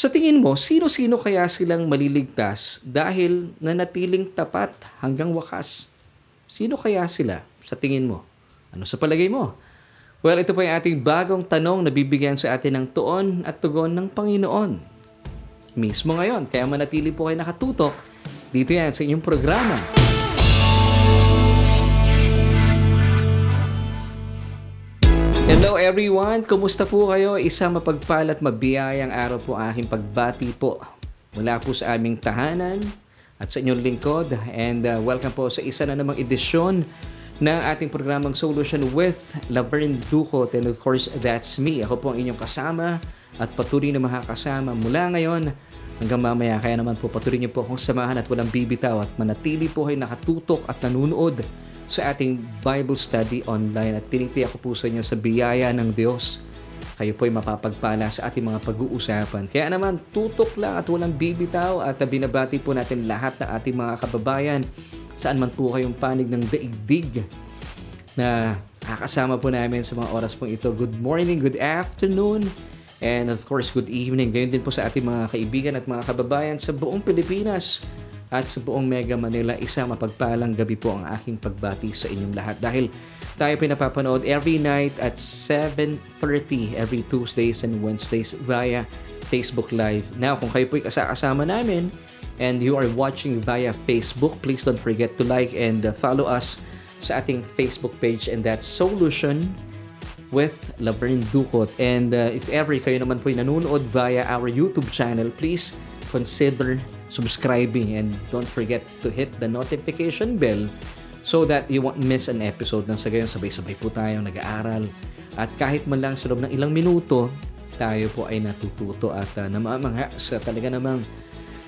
Sa tingin mo, sino-sino kaya silang maliligtas dahil nanatiling tapat hanggang wakas? Sino kaya sila sa tingin mo? Ano sa palagay mo? Well, ito po yung ating bagong tanong na bibigyan sa atin ng tuon at tugon ng Panginoon. Mismo ngayon, kaya manatili po kayo nakatutok dito yan sa inyong programa. Hello everyone! Kumusta po kayo? Isa mapagpalat mabiyayang araw po aking pagbati po mula po sa aming tahanan at sa inyong lingkod. And uh, welcome po sa isa na namang edisyon ng ating programang Solution with Laverne Ducot. And of course, that's me. Ako po ang inyong kasama at patuloy na makakasama mula ngayon hanggang mamaya. Kaya naman po patuloy niyo po akong samahan at walang bibitaw at manatili po kayo nakatutok at nanunood sa ating Bible study online at tinitiyak ko po sa inyo sa biyaya ng Diyos. Kayo po'y mapapagpala sa ating mga pag-uusapan. Kaya naman, tutok lang at walang bibitaw at binabati po natin lahat ng ating mga kababayan saan man po kayong panig ng daigdig na kakasama po namin sa mga oras pong ito. Good morning, good afternoon, and of course, good evening. Gayon din po sa ating mga kaibigan at mga kababayan sa buong Pilipinas at sa buong Mega Manila, isang mapagpalang gabi po ang aking pagbati sa inyong lahat. Dahil tayo pinapapanood every night at 7.30 every Tuesdays and Wednesdays via Facebook Live. Now, kung kayo po'y kasama namin and you are watching via Facebook, please don't forget to like and uh, follow us sa ating Facebook page and that's Solution with Laverne Ducot. And uh, if ever kayo naman po'y nanonood via our YouTube channel, please consider subscribing and don't forget to hit the notification bell so that you won't miss an episode ng sa gayon sabay-sabay po tayo nag-aaral at kahit man lang sa loob ng ilang minuto tayo po ay natututo at uh, namamangha sa talaga namang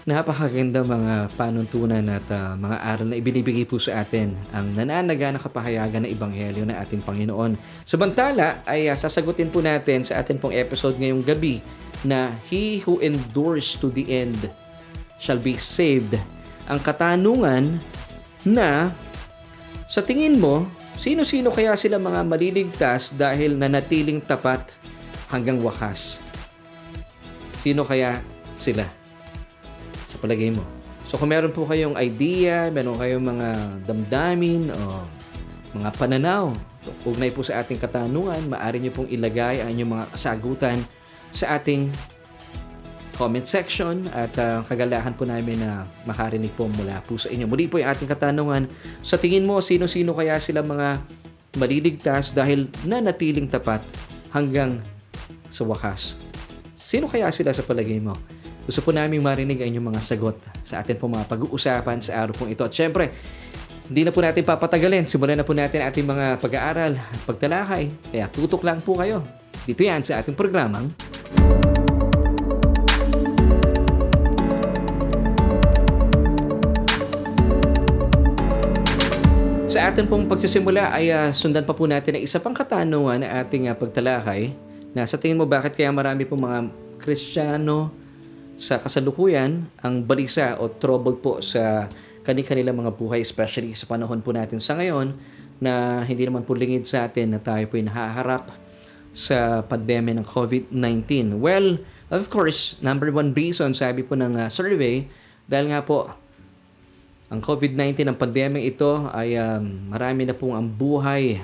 napakaganda mga panuntunan at uh, mga aral na ibinibigay po sa atin ang nananaga na kapahayagan ng Ebanghelyo ng ating Panginoon. Samantala ay uh, sasagutin po natin sa ating pong episode ngayong gabi na He who endures to the end shall be saved. Ang katanungan na sa tingin mo, sino-sino kaya sila mga maliligtas dahil nanatiling tapat hanggang wakas? Sino kaya sila? Sa palagay mo. So kung meron po kayong idea, meron kayong mga damdamin o mga pananaw, ugnay po sa ating katanungan, maaari nyo pong ilagay ang inyong mga kasagutan sa ating comment section at uh, kagalahan po namin na makarinig po mula po sa inyo. Muli po yung ating katanungan. Sa tingin mo, sino-sino kaya sila mga maliligtas dahil nanatiling tapat hanggang sa wakas? Sino kaya sila sa palagay mo? Gusto po namin marinig ang inyong mga sagot sa atin po mga pag-uusapan sa araw pong ito. At syempre, hindi na po natin papatagalin. Simulan na po natin ating mga pag-aaral pagtalakay. Kaya tutok lang po kayo. Dito yan sa ating programang Sa atin pong pagsisimula ay uh, sundan pa po natin ang isa pang katanungan na ating uh, pagtalakay na sa tingin mo bakit kaya marami pong mga Kristiyano sa kasalukuyan ang balisa o trouble po sa kani-kanilang mga buhay especially sa panahon po natin sa ngayon na hindi naman po lingid sa atin na tayo po nahaharap sa pandemya ng COVID-19. Well, of course, number one reason sabi po ng uh, survey dahil nga po ang COVID-19, ang pandemya ito ay um, marami na pong ang buhay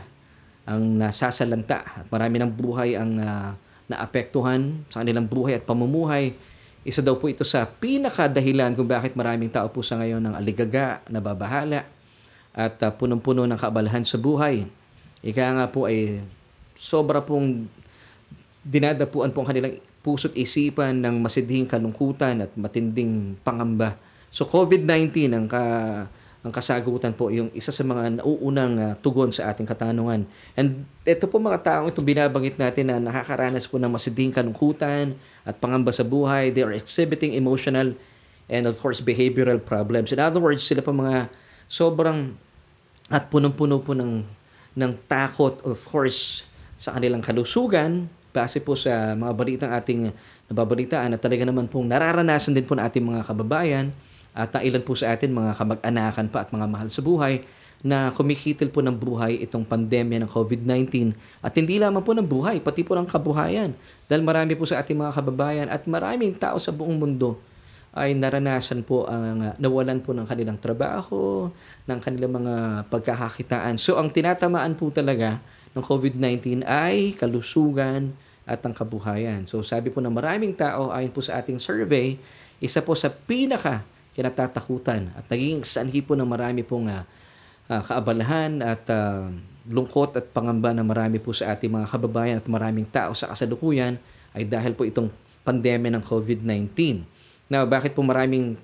ang nasasalanta at marami ng buhay ang uh, naapektuhan sa kanilang buhay at pamumuhay. Isa daw po ito sa pinakadahilan kung bakit maraming tao po sa ngayon ng aligaga, nababahala at uh, punong-puno ng kaabalahan sa buhay. Ika nga po ay sobra pong dinadapuan po ang kanilang puso't isipan ng masidhing kalungkutan at matinding pangamba So COVID-19 ang ka ang kasagutan po yung isa sa mga nauunang uh, tugon sa ating katanungan. And ito po mga taong itong binabanggit natin na nakakaranas po ng masiding kalungkutan at pangamba sa buhay. They are exhibiting emotional and of course behavioral problems. In other words, sila pa mga sobrang at punong-puno po ng, ng takot of course sa kanilang kalusugan base po sa mga balitang ating nababalitaan at talaga naman pong nararanasan din po ng ating mga kababayan at uh, ilan po sa atin mga kamag-anakan pa at mga mahal sa buhay na kumikitil po ng buhay itong pandemya ng COVID-19 at hindi lamang po ng buhay, pati po ng kabuhayan. Dahil marami po sa ating mga kababayan at maraming tao sa buong mundo ay naranasan po ang uh, nawalan po ng kanilang trabaho, ng kanilang mga pagkakakitaan. So ang tinatamaan po talaga ng COVID-19 ay kalusugan at ang kabuhayan. So sabi po ng maraming tao ayon po sa ating survey, isa po sa pinaka kinatatakutan at naging sanhi po ng marami pong uh, uh, kaabalahan at uh, lungkot at pangamba na marami po sa ating mga kababayan at maraming tao sa kasalukuyan ay dahil po itong pandemya ng COVID-19. Now, bakit po maraming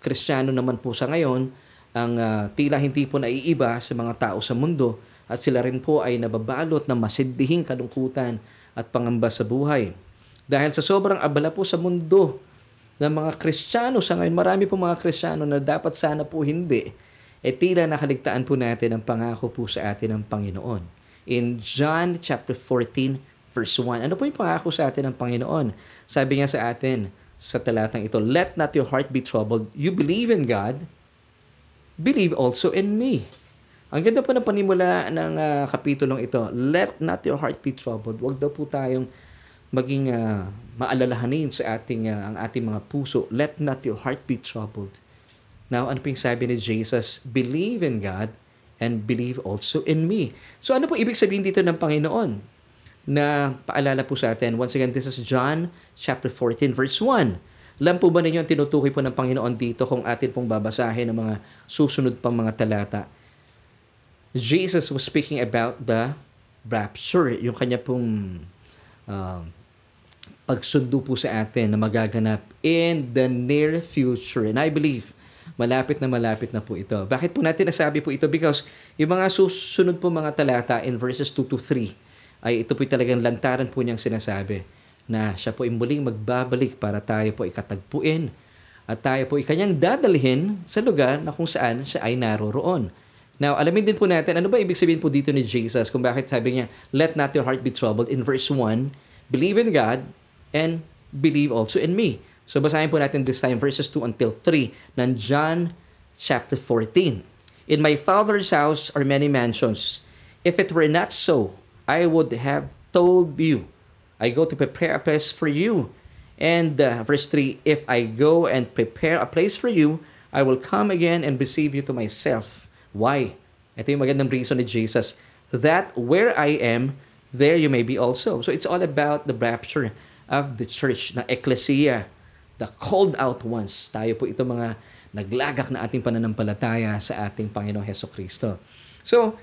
Kristiyano naman po sa ngayon ang uh, tila hindi po naiiba sa mga tao sa mundo at sila rin po ay nababalot ng masidihing kalungkutan at pangamba sa buhay. Dahil sa sobrang abala po sa mundo ng mga Kristiyano sa ngayon, marami po mga Kristiyano na dapat sana po hindi eh tila nakaligtaan po natin ang pangako po sa atin ng Panginoon. In John chapter 14 verse 1, ano po yung pangako sa atin ng Panginoon? Sabi niya sa atin sa talatang ito, Let not your heart be troubled. You believe in God, believe also in me. Ang ganda po ng panimula ng uh, kapitulong ito, Let not your heart be troubled. Huwag daw po tayong maging uh, maalalahanin sa ating uh, ang ating mga puso. Let not your heart be troubled. Now, ano po yung sabi ni Jesus? Believe in God and believe also in me. So ano po ibig sabihin dito ng Panginoon? Na paalala po sa atin. Once again, this is John chapter 14 verse 1. Alam po ba ninyo ang tinutukoy po ng Panginoon dito kung atin pong babasahin ng mga susunod pang mga talata? Jesus was speaking about the rapture, yung kanya pong uh, pagsundo po sa atin na magaganap in the near future. And I believe Malapit na malapit na po ito. Bakit po natin nasabi po ito? Because yung mga susunod po mga talata in verses 2 to 3 ay ito po talagang lantaran po niyang sinasabi na siya po muling magbabalik para tayo po ikatagpuin at tayo po ikanyang dadalhin sa lugar na kung saan siya ay naroroon. Now, alamin din po natin, ano ba ibig sabihin po dito ni Jesus kung bakit sabi niya, let not your heart be troubled in verse 1, believe in God and believe also in me. So basahin po natin this time verses 2 until 3 ng John chapter 14. In my Father's house are many mansions. If it were not so, I would have told you. I go to prepare a place for you. And uh, verse 3, if I go and prepare a place for you, I will come again and receive you to myself. Why? Ito yung magandang reason ni Jesus. That where I am, there you may be also. So it's all about the rapture of the church, ng ecclesia the called out ones. Tayo po ito mga naglagak na ating pananampalataya sa ating Panginoong Heso Kristo. So,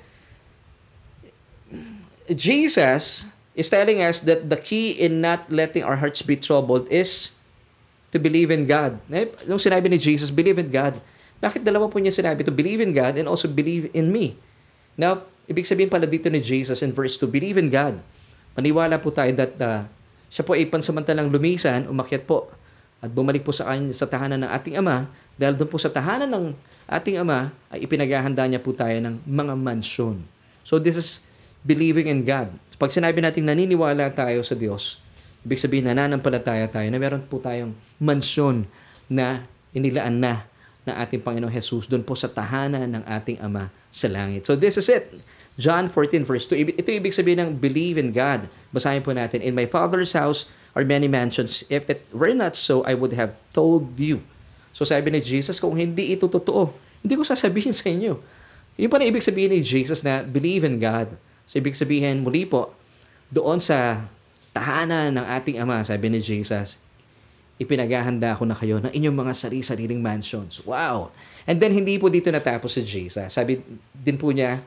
Jesus is telling us that the key in not letting our hearts be troubled is to believe in God. Eh, nung sinabi ni Jesus, believe in God. Bakit dalawa po niya sinabi to believe in God and also believe in me? Now, ibig sabihin pala dito ni Jesus in verse 2, believe in God. Maniwala po tayo that uh, siya po ay pansamantalang lumisan, umakyat po at bumalik po sa, sa tahanan ng ating Ama dahil doon po sa tahanan ng ating Ama ay ipinaghahanda niya po tayo ng mga mansyon. So this is believing in God. Pag sinabi natin naniniwala tayo sa Diyos, ibig sabihin nananampalataya tayo na meron po tayong mansyon na inilaan na ng ating Panginoong Jesus doon po sa tahanan ng ating Ama sa langit. So this is it. John 14 verse 2. Ito ibig sabihin ng believe in God. Basahin po natin. In my Father's house or many mansions. If it were not so, I would have told you. So sabi ni Jesus, kung hindi ito totoo, hindi ko sasabihin sa inyo. Yung pa na ibig sabihin ni Jesus na believe in God. So ibig sabihin, muli po, doon sa tahanan ng ating Ama, sabi ni Jesus, ipinaghahanda ko na kayo ng inyong mga sarili-sariling mansions. Wow! And then, hindi po dito natapos si Jesus. Sabi din po niya,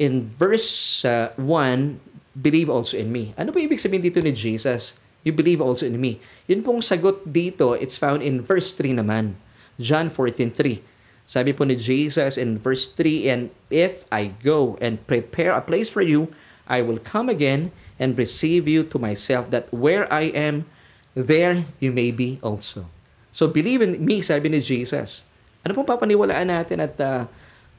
in verse uh, 1, believe also in me. Ano po ibig sabihin dito ni Jesus? you believe also in me. Yun pong sagot dito, it's found in verse 3 naman. John 14.3. Sabi po ni Jesus in verse 3, And if I go and prepare a place for you, I will come again and receive you to myself, that where I am, there you may be also. So believe in me, sabi ni Jesus. Ano pong papaniwalaan natin at uh,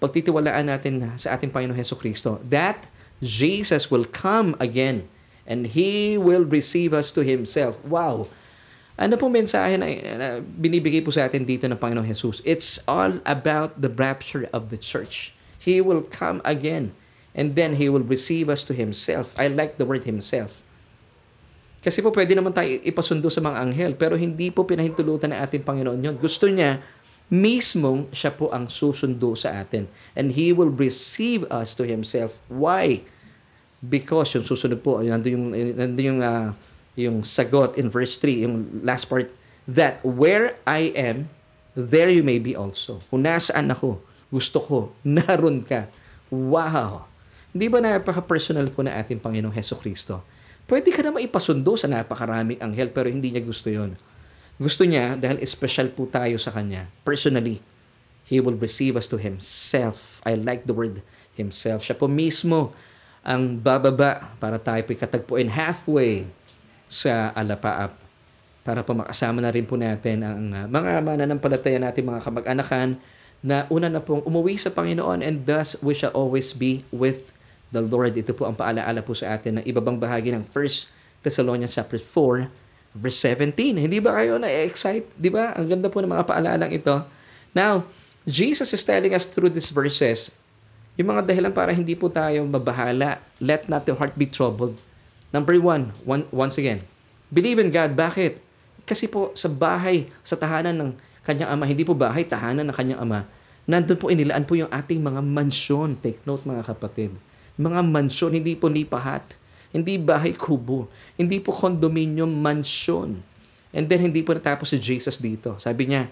pagtitiwalaan natin sa ating Panginoon Heso Kristo? That Jesus will come again and He will receive us to Himself. Wow! Ano pong mensahe na, binibigay po sa atin dito ng Panginoong Jesus? It's all about the rapture of the church. He will come again and then He will receive us to Himself. I like the word Himself. Kasi po pwede naman tayo ipasundo sa mga anghel pero hindi po pinahintulutan ng ating Panginoon yun. Gusto niya mismong siya po ang susundo sa atin. And He will receive us to Himself. Why? Because yung susunod po, nandun yung, nandun yung, uh, yung sagot in verse 3, yung last part, that where I am, there you may be also. Kung nasaan ako, gusto ko, naroon ka. Wow! Hindi ba napaka-personal po na ating Panginoong Heso Kristo? Pwede ka na maipasundo sa napakaraming anghel pero hindi niya gusto yon. Gusto niya dahil special po tayo sa Kanya. Personally, He will receive us to Himself. I like the word Himself. Siya po mismo ang bababa para tayo po katagpuin halfway sa alapaap para po makasama na rin po natin ang uh, mga mananampalataya natin, mga kamag-anakan na una na pong umuwi sa Panginoon and thus we shall always be with the Lord. Ito po ang paalaala po sa atin ng ibabang bahagi ng 1 Thessalonians chapter 4 verse 17. Hindi ba kayo na-excite? Di ba? Ang ganda po ng mga paalalang ito. Now, Jesus is telling us through these verses, yung mga dahilan para hindi po tayo mabahala. Let not the heart be troubled. Number one, one once again, believe in God. Bakit? Kasi po sa bahay, sa tahanan ng kanyang ama, hindi po bahay, tahanan ng kanyang ama, nandun po inilaan po yung ating mga mansyon. Take note mga kapatid. Mga mansyon, hindi po lipahat. Hindi bahay kubo. Hindi po condominium mansyon. And then hindi po natapos si Jesus dito. Sabi niya,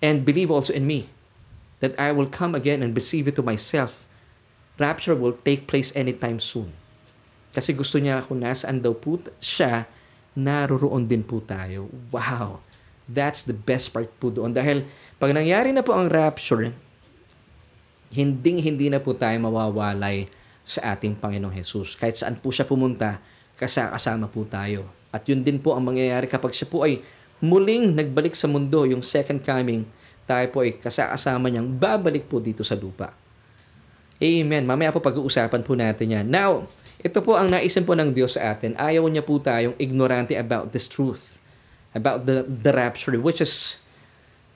and believe also in me that I will come again and receive you to myself. Rapture will take place anytime soon. Kasi gusto niya kung nasaan daw po siya, naroroon din po tayo. Wow! That's the best part po doon. Dahil pag nangyari na po ang rapture, hinding hindi na po tayo mawawalay sa ating Panginoong Jesus. Kahit saan po siya pumunta, kasama po tayo. At yun din po ang mangyayari kapag siya po ay muling nagbalik sa mundo, yung second coming, tayo po ay kasama niyang babalik po dito sa lupa. Amen. Mamaya po pag-uusapan po natin yan. Now, ito po ang naisin po ng Diyos sa atin. Ayaw niya po tayong ignorante about this truth. About the, the rapture, which is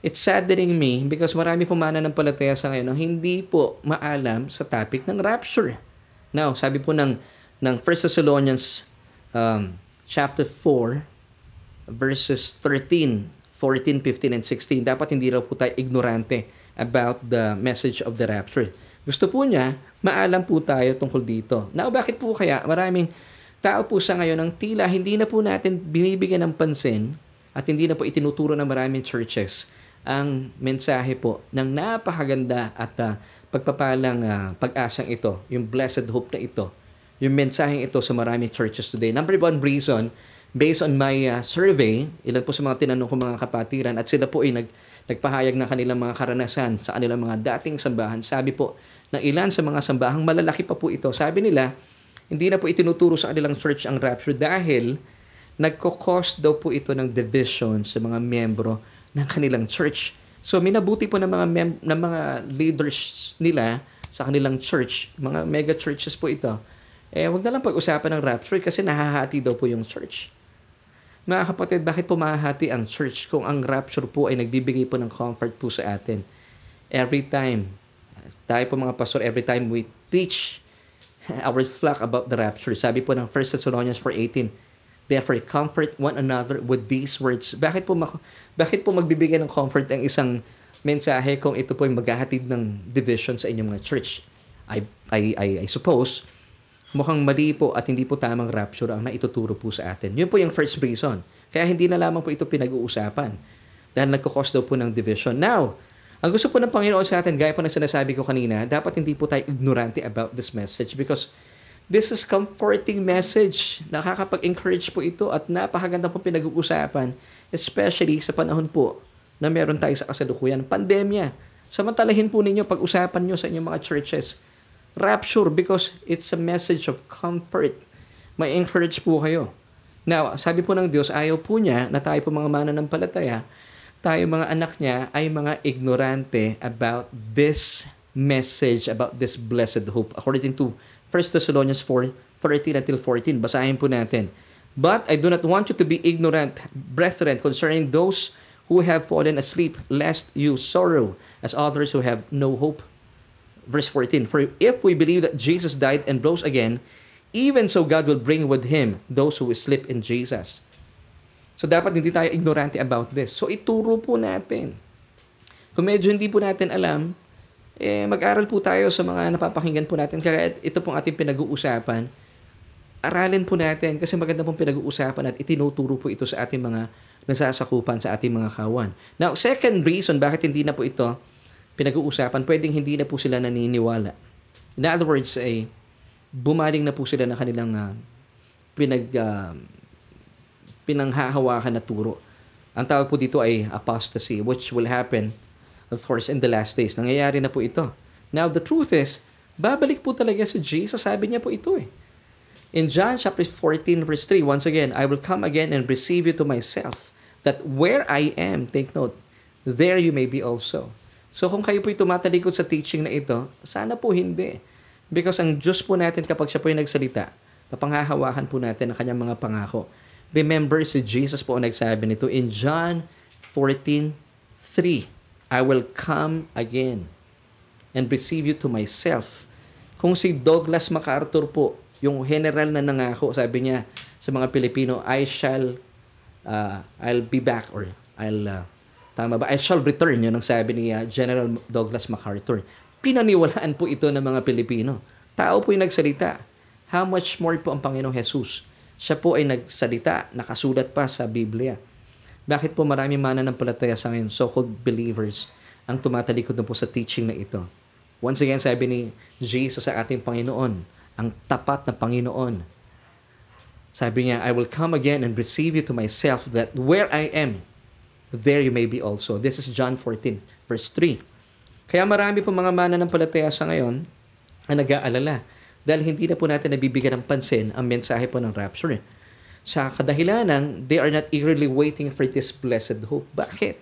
it's saddening me because marami po mana ng palataya sa ngayon na hindi po maalam sa topic ng rapture. Now, sabi po ng, ng 1 Thessalonians um, chapter 4, verses 13, 14, 15, and 16, dapat hindi raw po tayo ignorante about the message of the rapture. Gusto po niya, maalam po tayo tungkol dito. Now, bakit po kaya maraming tao po sa ngayon ang tila hindi na po natin binibigyan ng pansin at hindi na po itinuturo ng maraming churches ang mensahe po ng napakaganda at uh, pagpapalang uh, pag-asang ito, yung blessed hope na ito, yung mensaheng ito sa maraming churches today. Number one reason, based on my uh, survey, ilan po sa mga tinanong ko mga kapatiran at sila po ay nag, nagpahayag ng kanilang mga karanasan sa kanilang mga dating sambahan. Sabi po ng ilan sa mga sambahang malalaki pa po ito. Sabi nila, hindi na po itinuturo sa kanilang church ang rapture dahil nagko-cause daw po ito ng division sa mga miyembro ng kanilang church. So minabuti po ng mga mem- ng mga leaders nila sa kanilang church, mga mega churches po ito. Eh wag na lang pag-usapan ng rapture kasi nahahati daw po yung church. Mga kapatid, bakit po mahahati ang church kung ang rapture po ay nagbibigay po ng comfort po sa atin? Every time, tayo po mga pastor, every time we teach our flock about the rapture, sabi po ng 1 Thessalonians 4.18, Therefore, comfort one another with these words. Bakit po, bakit po magbibigay ng comfort ang isang mensahe kung ito po ay maghahatid ng division sa inyong mga church? I, I, I, I suppose, mukhang mali po at hindi po tamang rapture ang naituturo po sa atin. Yun po yung first reason. Kaya hindi na lamang po ito pinag-uusapan. Dahil nagkakos daw po ng division. Now, ang gusto po ng Panginoon sa atin, gaya po ng sinasabi ko kanina, dapat hindi po tayo ignorante about this message because This is comforting message. Nakakapag-encourage po ito at napakaganda po pinag-uusapan, especially sa panahon po na meron tayo sa kasalukuyan, pandemya. Samantalahin po ninyo, pag-usapan nyo sa inyong mga churches, rapture because it's a message of comfort. May encourage po kayo. Now, sabi po ng Diyos, ayaw po niya na tayo po mga mananampalataya, tayo mga anak niya ay mga ignorante about this message, about this blessed hope. According to 1 Thessalonians 4, 13 until 14. Basahin po natin. But I do not want you to be ignorant, brethren, concerning those who have fallen asleep, lest you sorrow as others who have no hope. Verse 14, For if we believe that Jesus died and rose again, even so God will bring with Him those who sleep in Jesus. So dapat hindi tayo ignorante about this. So ituro po natin. Kung medyo hindi po natin alam, eh, mag-aral po tayo sa mga napapakinggan po natin. Kaya ito pong ating pinag-uusapan, aralin po natin kasi maganda pong pinag-uusapan at itinuturo po ito sa ating mga nasasakupan sa ating mga kawan. Now, second reason bakit hindi na po ito pinag-uusapan, pwedeng hindi na po sila naniniwala. In other words, ay bumaling na po sila ng kanilang uh, pinag uh, pinanghahawakan na turo. Ang tawag po dito ay apostasy, which will happen, of course, in the last days. Nangyayari na po ito. Now, the truth is, babalik po talaga si Jesus. Sabi niya po ito eh. In John chapter 14 verse 3, once again, I will come again and receive you to myself, that where I am, take note, there you may be also. So kung kayo po'y tumatalikod sa teaching na ito, sana po hindi. Because ang Diyos po natin kapag siya po'y nagsalita, napanghahawakan po natin ang kanyang mga pangako. Remember, si Jesus po ang nagsabi nito in John 14:3, I will come again and receive you to myself. Kung si Douglas MacArthur po yung general na nangako, sabi niya sa mga Pilipino, I shall, uh, I'll be back or I'll, uh, tama ba? I shall return, yun ang sabi ni uh, General Douglas MacArthur. Pinaniwalaan po ito ng mga Pilipino. Tao po yung nagsalita. How much more po ang Panginoong Jesus? Siya po ay nagsalita, nakasulat pa sa Biblia. Bakit po marami mana ng palataya sa ngayon, so-called believers, ang tumatalikod na po sa teaching na ito? Once again, sabi ni Jesus sa ating Panginoon, ang tapat na Panginoon. Sabi niya, I will come again and receive you to myself that where I am, there you may be also. This is John 14, verse 3. Kaya marami po mga mana ng palataya sa ngayon ang nag-aalala dahil hindi na po natin nabibigyan ng pansin ang mensahe po ng rapture. Sa kadahilan ng they are not eagerly waiting for this blessed hope. Bakit?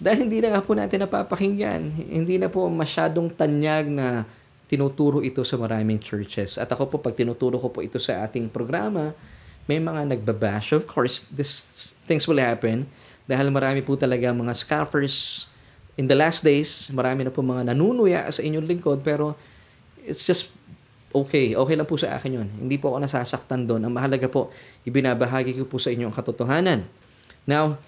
Dahil hindi na nga po natin napapakinggan. Hindi na po masyadong tanyag na tinuturo ito sa maraming churches. At ako po, pag tinuturo ko po ito sa ating programa, may mga nagbabash. Of course, this things will happen dahil marami po talaga mga scoffers in the last days. Marami na po mga nanunuya sa inyong lingkod pero it's just okay. Okay lang po sa akin yun. Hindi po ako nasasaktan doon. Ang mahalaga po, ibinabahagi ko po sa inyo ang katotohanan. Now,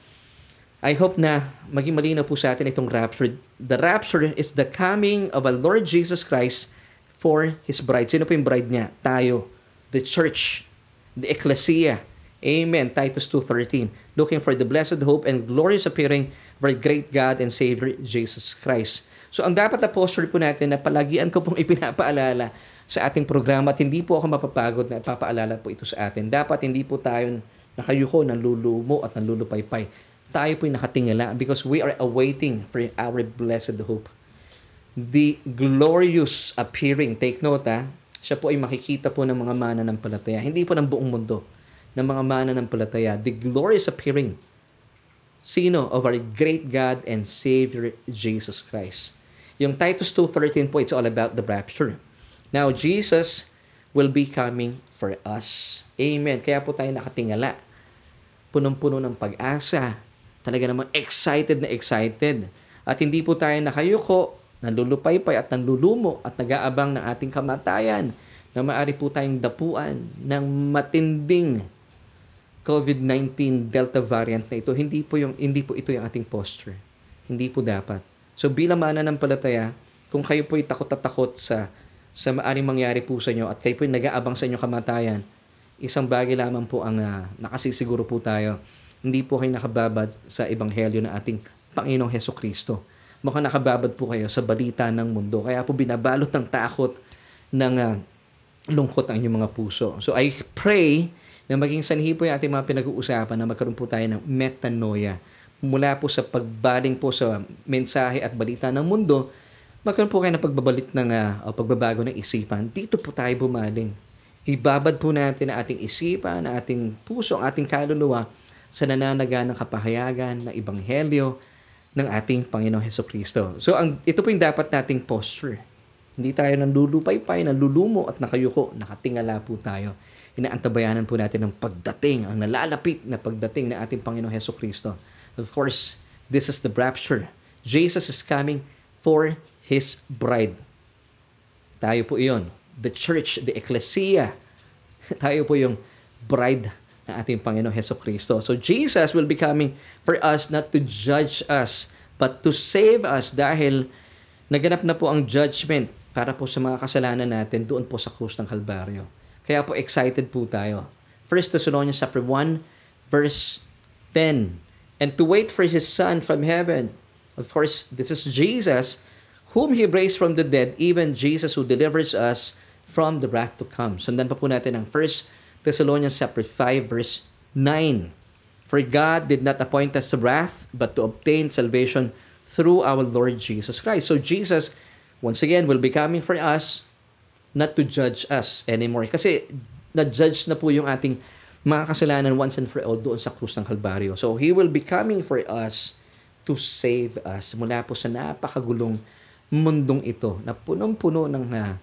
I hope na maging malinaw po sa atin itong rapture. The rapture is the coming of our Lord Jesus Christ for His bride. Sino po yung bride niya? Tayo. The church. The ecclesia. Amen. Titus 2.13 Looking for the blessed hope and glorious appearing of our great God and Savior Jesus Christ. So ang dapat na posture po natin na palagian ko pong ipinapaalala sa ating programa at hindi po ako mapapagod na ipapaalala po ito sa atin. Dapat hindi po tayo nakayuko, nanlulumo at nanlulupaypay tayo po'y nakatingala because we are awaiting for our blessed hope. The glorious appearing, take note ha, siya po ay makikita po ng mga mana ng palataya, hindi po ng buong mundo, ng mga mana ng palataya. The glorious appearing, sino? Of our great God and Savior, Jesus Christ. Yung Titus 2.13 po, it's all about the rapture. Now, Jesus will be coming for us. Amen. Kaya po tayo nakatingala. Punong-puno ng pag-asa, talaga namang excited na excited. At hindi po tayo nakayuko, nalulupaypay at nanlulumo at nag-aabang ng ating kamatayan na maaari po tayong dapuan ng matinding COVID-19 Delta variant na ito. Hindi po, yung, hindi po ito yung ating posture. Hindi po dapat. So bilang mana ng palataya, kung kayo po'y takot at takot sa, sa maaring mangyari po sa inyo at kayo po'y nag-aabang sa inyong kamatayan, isang bagay lamang po ang uh, nakasisiguro po tayo hindi po kayo nakababad sa ebanghelyo ng ating Panginoong Heso Kristo. Mukhang nakababad po kayo sa balita ng mundo. Kaya po binabalot ng takot ng uh, lungkot ang inyong mga puso. So I pray na maging sanhi po yung ating mga pinag-uusapan na magkaroon po tayo ng metanoia. Mula po sa pagbaling po sa mensahe at balita ng mundo, magkaroon po kayo ng pagbabalit ng uh, o pagbabago ng isipan. Dito po tayo bumaling. Ibabad po natin ang ating isipan, ang ating puso, ang ating kaluluwa sa nananaga ng kapahayagan ng Ibanghelyo ng ating Panginoong Heso Kristo. So, ang, ito po yung dapat nating posture. Hindi tayo nanlulupay-pay, nanlulumo at nakayuko. Nakatingala po tayo. Inaantabayanan po natin ang pagdating, ang nalalapit na pagdating ng ating Panginoong Heso Kristo. Of course, this is the rapture. Jesus is coming for His bride. Tayo po iyon. The church, the ecclesia. Tayo po yung bride ng ating Panginoon Heso Kristo. So Jesus will be coming for us not to judge us, but to save us dahil naganap na po ang judgment para po sa mga kasalanan natin doon po sa krus ng Kalbaryo. Kaya po excited po tayo. 1 Thessalonians chapter 1 verse 10. And to wait for His Son from heaven. Of course, this is Jesus whom He raised from the dead, even Jesus who delivers us from the wrath to come. Sundan pa po natin ang 1 Thessalonians chapter 5 verse 9. For God did not appoint us to wrath, but to obtain salvation through our Lord Jesus Christ. So Jesus, once again, will be coming for us not to judge us anymore. Kasi na-judge na po yung ating mga kasalanan once and for all doon sa krus ng Kalbaryo. So He will be coming for us to save us mula po sa napakagulong mundong ito na punong-puno ng uh,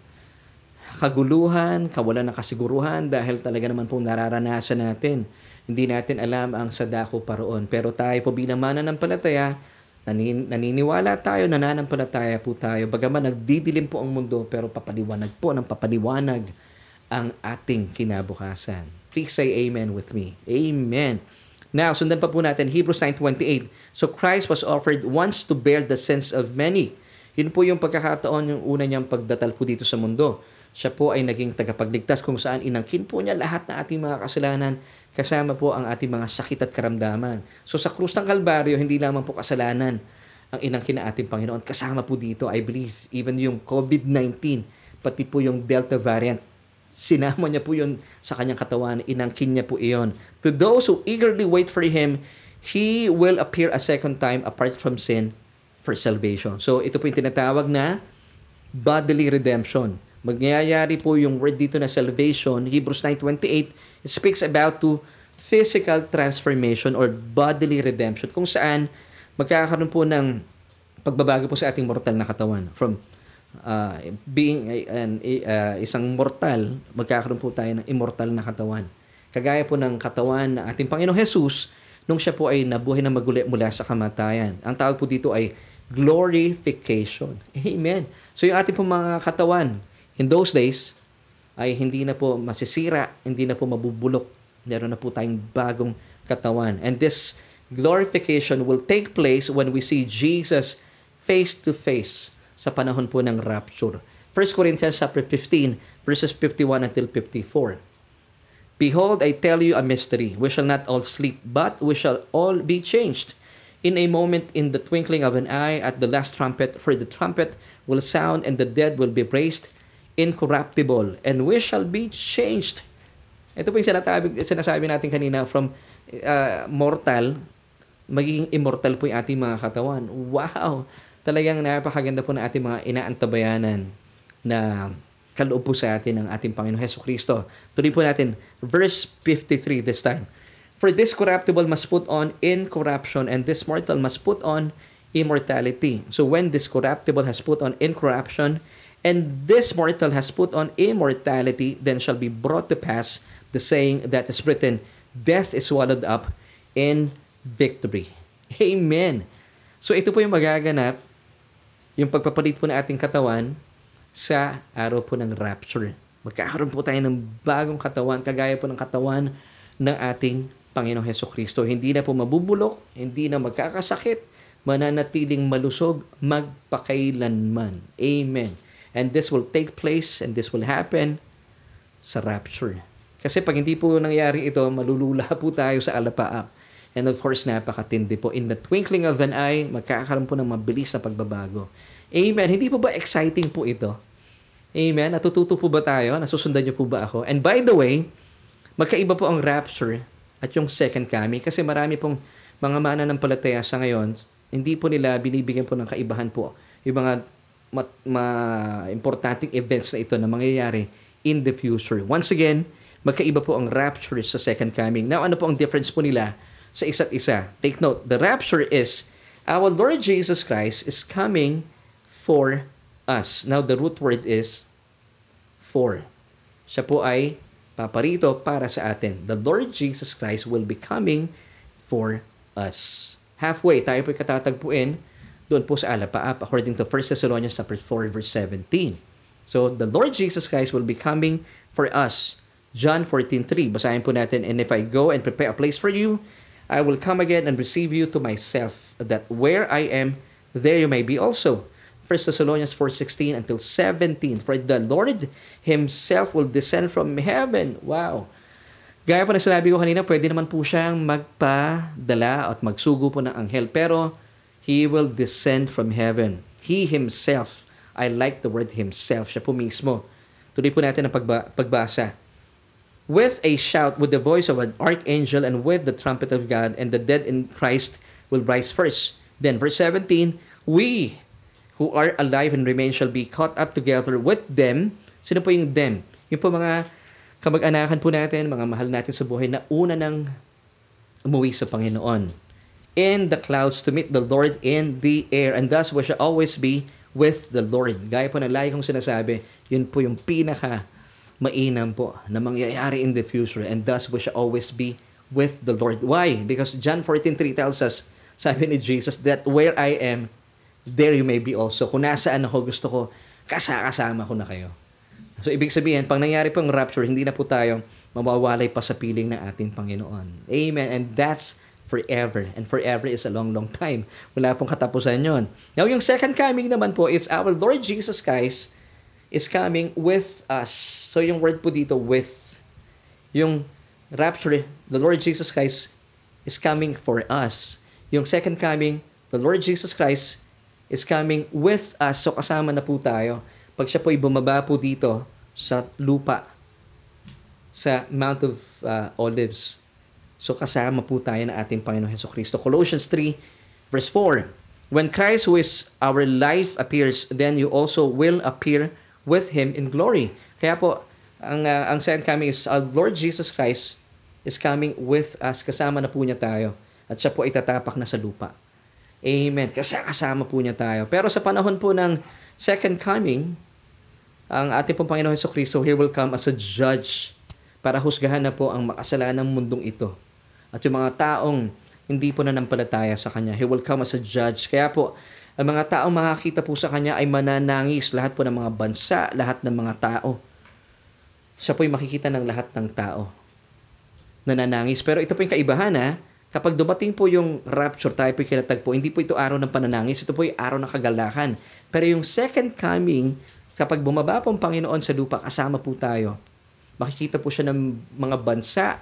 kaguluhan, kawalan ng kasiguruhan dahil talaga naman po nararanasan natin. Hindi natin alam ang sadako paroon. Pero tayo po bilang mananampalataya, nanin, naniniwala tayo, nananampalataya po tayo. Bagaman nagdidilim po ang mundo, pero papaliwanag po ng papaliwanag ang ating kinabukasan. Please say amen with me. Amen. Now, sundan pa po natin Hebrews 9.28. So Christ was offered once to bear the sins of many. Yun po yung pagkakataon yung una niyang pagdatal po dito sa mundo. Siya po ay naging tagapagligtas kung saan inangkin po niya lahat ng ating mga kasalanan kasama po ang ating mga sakit at karamdaman. So sa krus ng Kalbaryo, hindi lamang po kasalanan ang inangkin na ating Panginoon. Kasama po dito, I believe, even yung COVID-19, pati po yung Delta variant, sinama niya po yun sa kanyang katawan, inangkin niya po iyon. To those who eagerly wait for Him, He will appear a second time apart from sin for salvation. So ito po yung tinatawag na bodily redemption. Magyayari po yung word dito na salvation, Hebrews 9.28, it speaks about to physical transformation or bodily redemption kung saan magkakaroon po ng pagbabago po sa ating mortal na katawan from uh, being an, uh, isang mortal, magkakaroon po tayo ng immortal na katawan. Kagaya po ng katawan ng ating Panginoong Jesus nung siya po ay nabuhay na maguli mula sa kamatayan. Ang tawag po dito ay glorification. Amen. So yung ating po mga katawan, in those days, ay hindi na po masisira, hindi na po mabubulok. Meron na po tayong bagong katawan. And this glorification will take place when we see Jesus face to face sa panahon po ng rapture. 1 Corinthians chapter 15 verses 51 until 54. Behold, I tell you a mystery. We shall not all sleep, but we shall all be changed. In a moment, in the twinkling of an eye, at the last trumpet, for the trumpet will sound, and the dead will be raised incorruptible, and we shall be changed. Ito po yung sinasabi, sinasabi natin kanina from uh, mortal, magiging immortal po yung ating mga katawan. Wow! Talagang napakaganda po ng ating mga inaantabayanan na kaloob po sa atin ng ating Panginoon Heso Kristo. Tuloy po natin, verse 53 this time. For this corruptible must put on incorruption, and this mortal must put on immortality. So when this corruptible has put on incorruption, and this mortal has put on immortality, then shall be brought to pass the saying that is written, Death is swallowed up in victory. Amen. So ito po yung magaganap, yung pagpapalit po ng ating katawan sa araw po ng rapture. Magkakaroon po tayo ng bagong katawan, kagaya po ng katawan ng ating Panginoong Heso Kristo. Hindi na po mabubulok, hindi na magkakasakit, mananatiling malusog magpakailanman. Amen. And this will take place and this will happen sa rapture. Kasi pag hindi po nangyari ito, malulula po tayo sa alapaap. And of course, napakatindi po. In the twinkling of an eye, magkakaroon po ng mabilis na pagbabago. Amen. Hindi po ba exciting po ito? Amen. Natututo po ba tayo? Nasusundan niyo po ba ako? And by the way, magkaiba po ang rapture at yung second coming kasi marami pong mga mananampalataya sa ngayon, hindi po nila binibigyan po ng kaibahan po yung mga ma, ma importanteng events na ito na mangyayari in the future. Once again, magkaiba po ang rapture sa second coming. Now, ano po ang difference po nila sa isa't isa? Take note, the rapture is our Lord Jesus Christ is coming for us. Now, the root word is for. Siya po ay paparito para sa atin. The Lord Jesus Christ will be coming for us. Halfway, tayo po katatagpuin doon po sa alapaap according to 1 Thessalonians chapter 4 verse 17. So, the Lord Jesus Christ will be coming for us. John 14.3, basahin po natin, And if I go and prepare a place for you, I will come again and receive you to myself, that where I am, there you may be also. 1 Thessalonians 4.16 until 17, For the Lord Himself will descend from heaven. Wow! Gaya pa na sinabi ko kanina, pwede naman po siyang magpadala at magsugo po ng anghel. Pero, He will descend from heaven. He Himself. I like the word Himself. Siya po mismo. Tuloy po natin ang pagba- pagbasa. With a shout, with the voice of an archangel, and with the trumpet of God, and the dead in Christ will rise first. Then, verse 17, We who are alive and remain shall be caught up together with them. Sino po yung them? Yung po mga kamag-anakan po natin, mga mahal natin sa buhay na una nang umuwi sa Panginoon. In the clouds to meet the Lord in the air. And thus we shall always be with the Lord. Gaya po ng lagi kong sinasabi, yun po yung pinaka mainam po na mangyayari in the future. And thus we shall always be with the Lord. Why? Because John 14.3 tells us, sabi ni Jesus, that where I am, there you may be also. Kung nasaan ako, gusto ko, kasakasama ko na kayo. So, ibig sabihin, pag nangyari pong rapture, hindi na po tayo mawawalay pa sa piling ng ating Panginoon. Amen. And that's forever. And forever is a long, long time. Wala pong katapusan yon. Now, yung second coming naman po, it's our Lord Jesus Christ is coming with us. So, yung word po dito, with. Yung rapture, the Lord Jesus Christ is coming for us. Yung second coming, the Lord Jesus Christ is coming with us. So, kasama na po tayo pag siya po ay bumaba po dito sa lupa, sa Mount of uh, Olives. So kasama po tayo ng ating Panginoon Heso Kristo. Colossians 3 verse 4. When Christ who is our life appears, then you also will appear with Him in glory. Kaya po, ang, uh, ang second coming is our Lord Jesus Christ is coming with us. Kasama na po niya tayo. At siya po itatapak na sa lupa. Amen. Kasi kasama po niya tayo. Pero sa panahon po ng second coming, ang ating pong Panginoon Heso Kristo, He will come as a judge para husgahan na po ang makasalanang mundong ito. At yung mga taong hindi po nanampalataya sa Kanya, He will come as a judge. Kaya po, ang mga taong makakita po sa Kanya ay mananangis. Lahat po ng mga bansa, lahat ng mga tao. Siya po ay makikita ng lahat ng tao. Nananangis. Pero ito po yung kaibahan ha. Kapag dumating po yung rapture, tayo po kinatagpo, hindi po ito araw ng pananangis, ito po yung araw ng kagalakan. Pero yung second coming, kapag bumaba po ang Panginoon sa lupa, kasama po tayo. Makikita po siya ng mga bansa,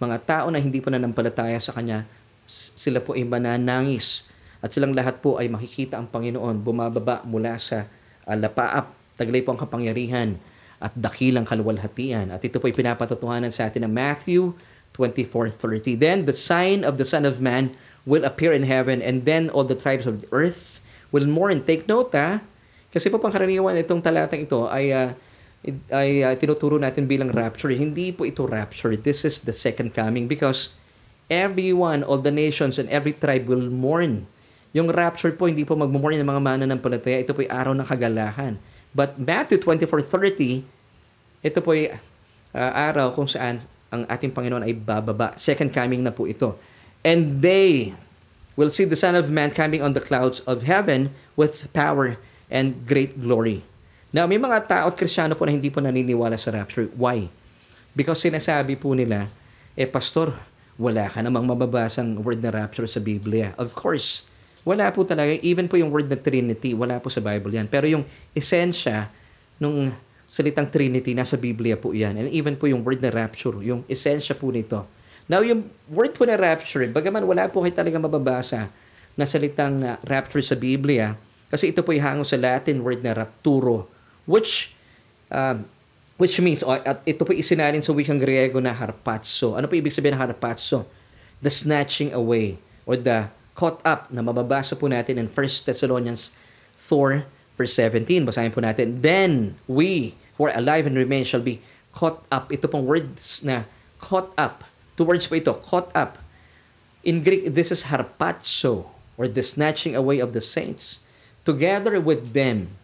mga tao na hindi po nanampalataya sa Kanya, sila po ay mananangis. At silang lahat po ay makikita ang Panginoon bumababa mula sa uh, lapaap. Taglay po ang kapangyarihan at dakilang kaluwalhatian. At ito po ay pinapatotohanan sa atin ng Matthew 24.30. Then the sign of the Son of Man will appear in heaven and then all the tribes of the earth will mourn. Take note ha, kasi po pangkaraniwan itong talatang ito ay uh, ay uh, tinuturo natin bilang rapture. Hindi po ito rapture. This is the second coming because everyone, all the nations and every tribe will mourn. Yung rapture po, hindi po magmumorn ng mga mananampalataya. Ito po ay araw ng kagalahan. But Matthew 24.30, ito po ay uh, araw kung saan ang ating Panginoon ay bababa. Second coming na po ito. And they will see the Son of Man coming on the clouds of heaven with power and great glory. Now, may mga tao at krisyano po na hindi po naniniwala sa rapture. Why? Because sinasabi po nila, eh pastor, wala ka namang mababasang word na rapture sa Biblia. Of course, wala po talaga. Even po yung word na Trinity, wala po sa Bible yan. Pero yung esensya nung salitang Trinity, nasa Biblia po yan. And even po yung word na rapture, yung esensya po nito. Now, yung word po na rapture, bagaman wala po kayo talaga mababasa na salitang uh, rapture sa Biblia, kasi ito po yung hango sa Latin word na rapturo, which um, which means, uh, at ito po isinalin sa wikang Griego na harpazo. Ano po ibig sabihin ng harpazo? The snatching away or the caught up na mababasa po natin in 1 Thessalonians 4 verse 17. Basahin po natin. Then we who are alive and remain shall be caught up. Ito pong words na caught up. Two words po ito, caught up. In Greek, this is harpazo or the snatching away of the saints together with them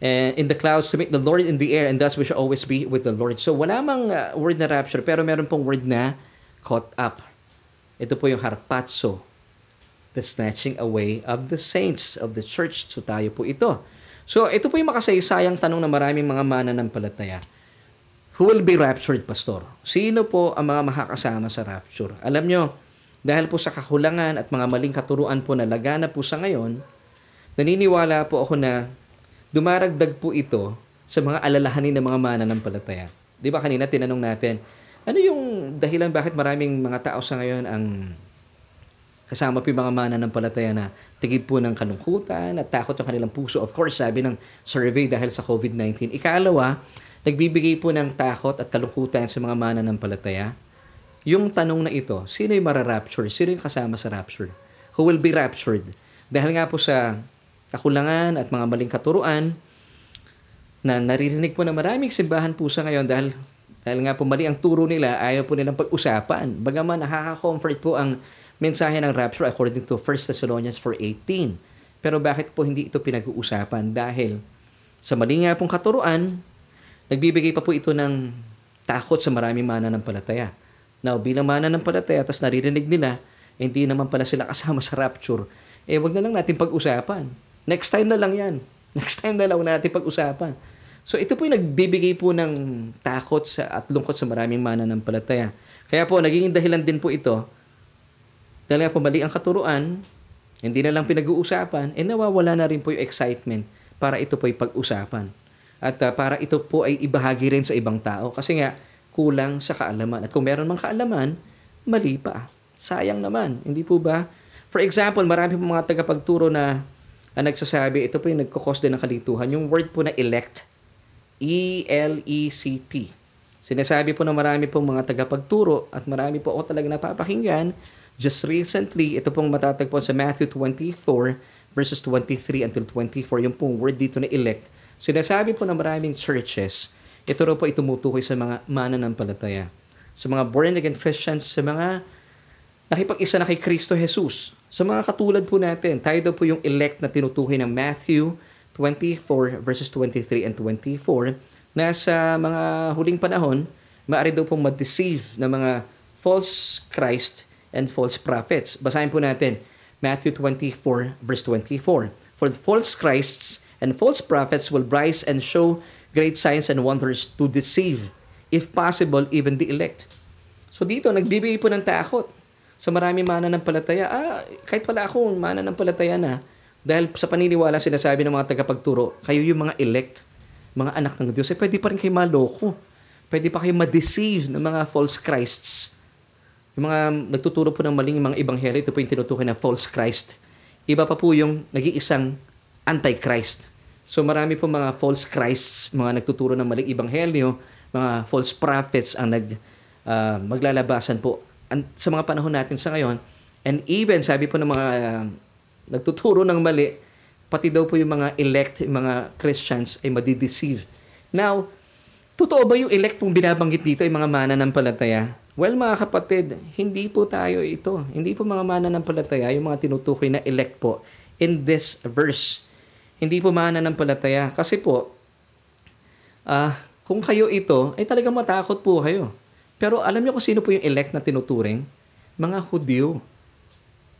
and in the clouds to meet the Lord in the air and thus we shall always be with the Lord. So wala mang uh, word na rapture pero meron pong word na caught up. Ito po yung harpazo, the snatching away of the saints of the church. So tayo po ito. So, ito po yung makasaysayang tanong na maraming mga mananampalataya. Who will be raptured, Pastor? Sino po ang mga makakasama sa rapture? Alam nyo, dahil po sa kakulangan at mga maling katuruan po na lagana po sa ngayon, naniniwala po ako na dumaragdag po ito sa mga alalahanin ng mga mananampalataya. Di ba kanina tinanong natin, ano yung dahilan bakit maraming mga tao sa ngayon ang kasama po yung mga mananampalataya na tigib po ng kalungkutan at takot yung kanilang puso. Of course, sabi ng survey dahil sa COVID-19. Ikalawa, nagbibigay po ng takot at kalungkutan sa mga mananampalataya. Yung tanong na ito, sino yung mararapture? Sino yung kasama sa rapture? Who will be raptured? Dahil nga po sa kakulangan at mga maling katuruan na naririnig po na maraming simbahan po sa ngayon dahil dahil nga po mali ang turo nila, ayaw po nilang pag-usapan. Bagaman nakaka-comfort po ang mensahe ng rapture according to 1 Thessalonians 4.18. Pero bakit po hindi ito pinag-uusapan? Dahil sa mali nga pong katuruan, nagbibigay pa po ito ng takot sa maraming mananampalataya. Now, bilang mananampalataya, tapos naririnig nila, hindi naman pala sila kasama sa rapture, eh wag na lang natin pag-usapan. Next time na lang yan. Next time na lang natin pag-usapan. So ito po yung nagbibigay po ng takot sa at lungkot sa maraming mananampalataya. Kaya po, naging dahilan din po ito po mali ang katuruan, hindi na lang pinag-uusapan, eh nawawala na rin po yung excitement para ito po ay pag-usapan. At uh, para ito po ay ibahagi rin sa ibang tao. Kasi nga, kulang sa kaalaman. At kung meron mang kaalaman, mali pa. Sayang naman, hindi po ba? For example, marami po mga tagapagturo na, na nagsasabi, ito po yung nagkakos din ng kalituhan, yung word po na elect. E-L-E-C-T. Sinasabi po ng marami pong mga tagapagturo at marami po ako talaga napapakinggan Just recently, ito pong matatagpuan sa Matthew 24 verses 23 until 24, yung pong word dito na elect. Sinasabi po ng maraming churches, ito raw po itumutukoy sa mga mananampalataya. Sa mga born-again Christians, sa mga nakipag-isa na kay Kristo Jesus. Sa mga katulad po natin, tayo daw po yung elect na tinutukoy ng Matthew 24 verses 23 and 24 na sa mga huling panahon, maaari daw pong ma-deceive ng mga false Christ and false prophets. Basahin po natin Matthew 24 verse 24. For the false Christs and false prophets will rise and show great signs and wonders to deceive, if possible, even the elect. So dito, nagbibigay po ng takot sa marami mana ng palataya. Ah, kahit pala ako, mana ng palataya na. Dahil sa paniniwala sinasabi ng mga tagapagturo, kayo yung mga elect, mga anak ng Diyos, eh pwede pa rin kayo maloko. Pwede pa kayo ma-deceive ng mga false Christs yung mga nagtuturo po ng maling mga ebanghelyo, ito po yung tinutukoy na false Christ. Iba pa po yung nag-iisang antichrist. So marami po mga false Christs, mga nagtuturo ng maling ebanghelyo, mga false prophets ang nag uh, maglalabasan po an, sa mga panahon natin sa ngayon. And even sabi po ng mga uh, nagtuturo ng mali, pati daw po yung mga elect, yung mga Christians ay madideceive. Now, totoo ba yung elect pong binabanggit dito ay mga mana ng palataya? Well, mga kapatid, hindi po tayo ito. Hindi po mga mananampalataya, yung mga tinutukoy na elect po in this verse. Hindi po mananampalataya. Kasi po, uh, kung kayo ito, ay talagang matakot po kayo. Pero alam niyo kung sino po yung elect na tinuturing? Mga Hudyo.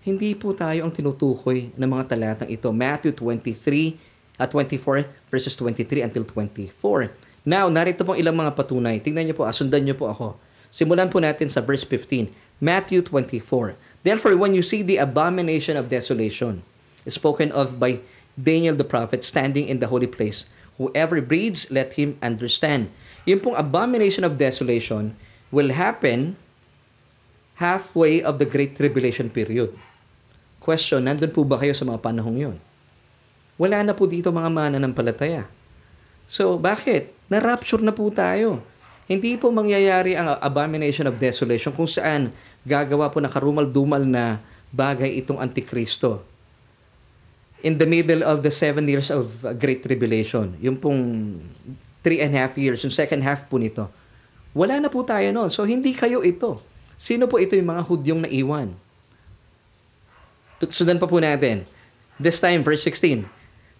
Hindi po tayo ang tinutukoy ng mga talatang ito. Matthew 23 at uh, 24 verses 23 until 24. Now, narito pong ilang mga patunay. Tingnan niyo po, asundan niyo po ako. Simulan po natin sa verse 15. Matthew 24. Therefore, when you see the abomination of desolation spoken of by Daniel the prophet standing in the holy place, whoever reads, let him understand. Yung pong abomination of desolation will happen halfway of the Great Tribulation period. Question, nandun po ba kayo sa mga panahong yon? Wala na po dito mga mananampalataya. So, bakit? Na-rapture na po tayo. Hindi po mangyayari ang abomination of desolation kung saan gagawa po ng karumal-dumal na bagay itong Antikristo. In the middle of the seven years of Great Tribulation, yung pong three and a half years, yung second half po nito, wala na po tayo noon. So, hindi kayo ito. Sino po ito yung mga Hudyong naiwan? Sundan pa po natin. This time, verse 16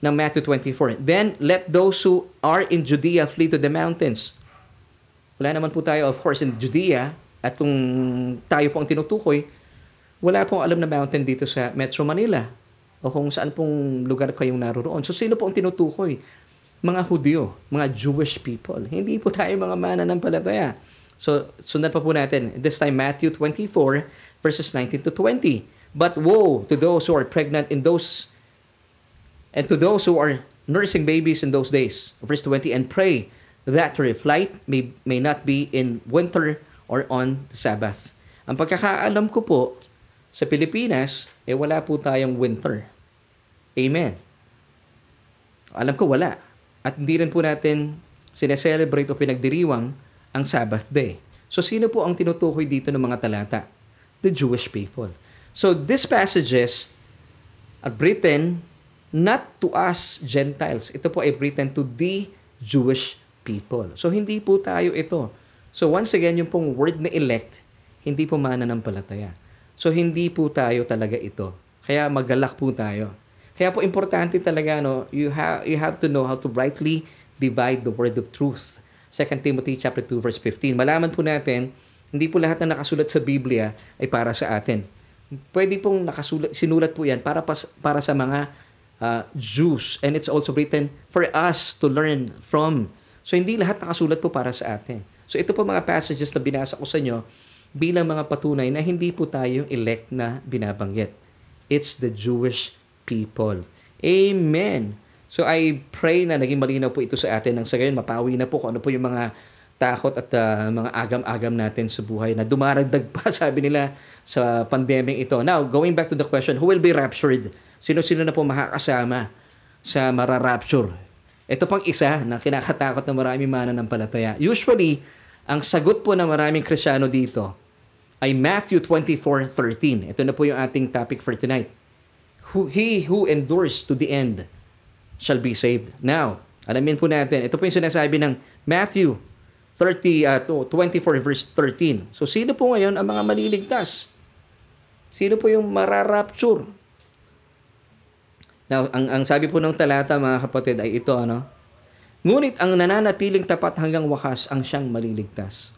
ng Matthew 24. Then, let those who are in Judea flee to the mountains. Wala naman po tayo, of course, in Judea, at kung tayo po ang tinutukoy, wala pong alam na mountain dito sa Metro Manila. o kung saan pong lugar kayong naroroon. So sino po ang tinutukoy? Mga Hudyo, mga Jewish people. Hindi po tayo mga mananampalataya. So sundan pa po natin. This time Matthew 24 verses 19 to 20. But woe to those who are pregnant in those and to those who are nursing babies in those days. Verse 20, and pray that flight may, may not be in winter or on the Sabbath. Ang pagkakaalam ko po, sa Pilipinas, eh wala po tayong winter. Amen. Alam ko wala. At hindi rin po natin sineselebrate o pinagdiriwang ang Sabbath day. So sino po ang tinutukoy dito ng mga talata? The Jewish people. So these passages are written not to us Gentiles. Ito po ay written to the Jewish people. So hindi po tayo ito. So once again, yung pong word na elect, hindi po mananampalataya. So hindi po tayo talaga ito. Kaya magalak po tayo. Kaya po importante talaga no, you have you have to know how to rightly divide the word of truth. 2 Timothy chapter 2 verse 15. Malaman po natin, hindi po lahat na nakasulat sa Biblia ay para sa atin. Pwede pong nakasulat sinulat po 'yan para pas, para sa mga uh, Jews and it's also written for us to learn from. So hindi lahat nakasulat po para sa atin. So ito po mga passages na binasa ko sa inyo bilang mga patunay na hindi po tayo yung elect na binabanggit. It's the Jewish people. Amen. So I pray na naging malinaw po ito sa atin nang sa gayon mapawi na po kung ano po yung mga takot at uh, mga agam-agam natin sa buhay na dumaragdag pa sabi nila sa pandemic ito. Now, going back to the question, who will be raptured? Sino-sino na po makakasama sa mararapture? Ito pang isa na kinakatakot ng maraming mananampalataya. Usually, ang sagot po ng maraming Krisyano dito ay Matthew 24:13. Ito na po yung ating topic for tonight. Who, he who endures to the end shall be saved. Now, alamin po natin, ito po yung sinasabi ng Matthew 30 uh, 24 verse 13. So sino po ngayon ang mga maliligtas? Sino po yung mararapture? Now, ang, ang sabi po ng talata mga kapatid ay ito ano. Ngunit ang nananatiling tapat hanggang wakas ang siyang maliligtas.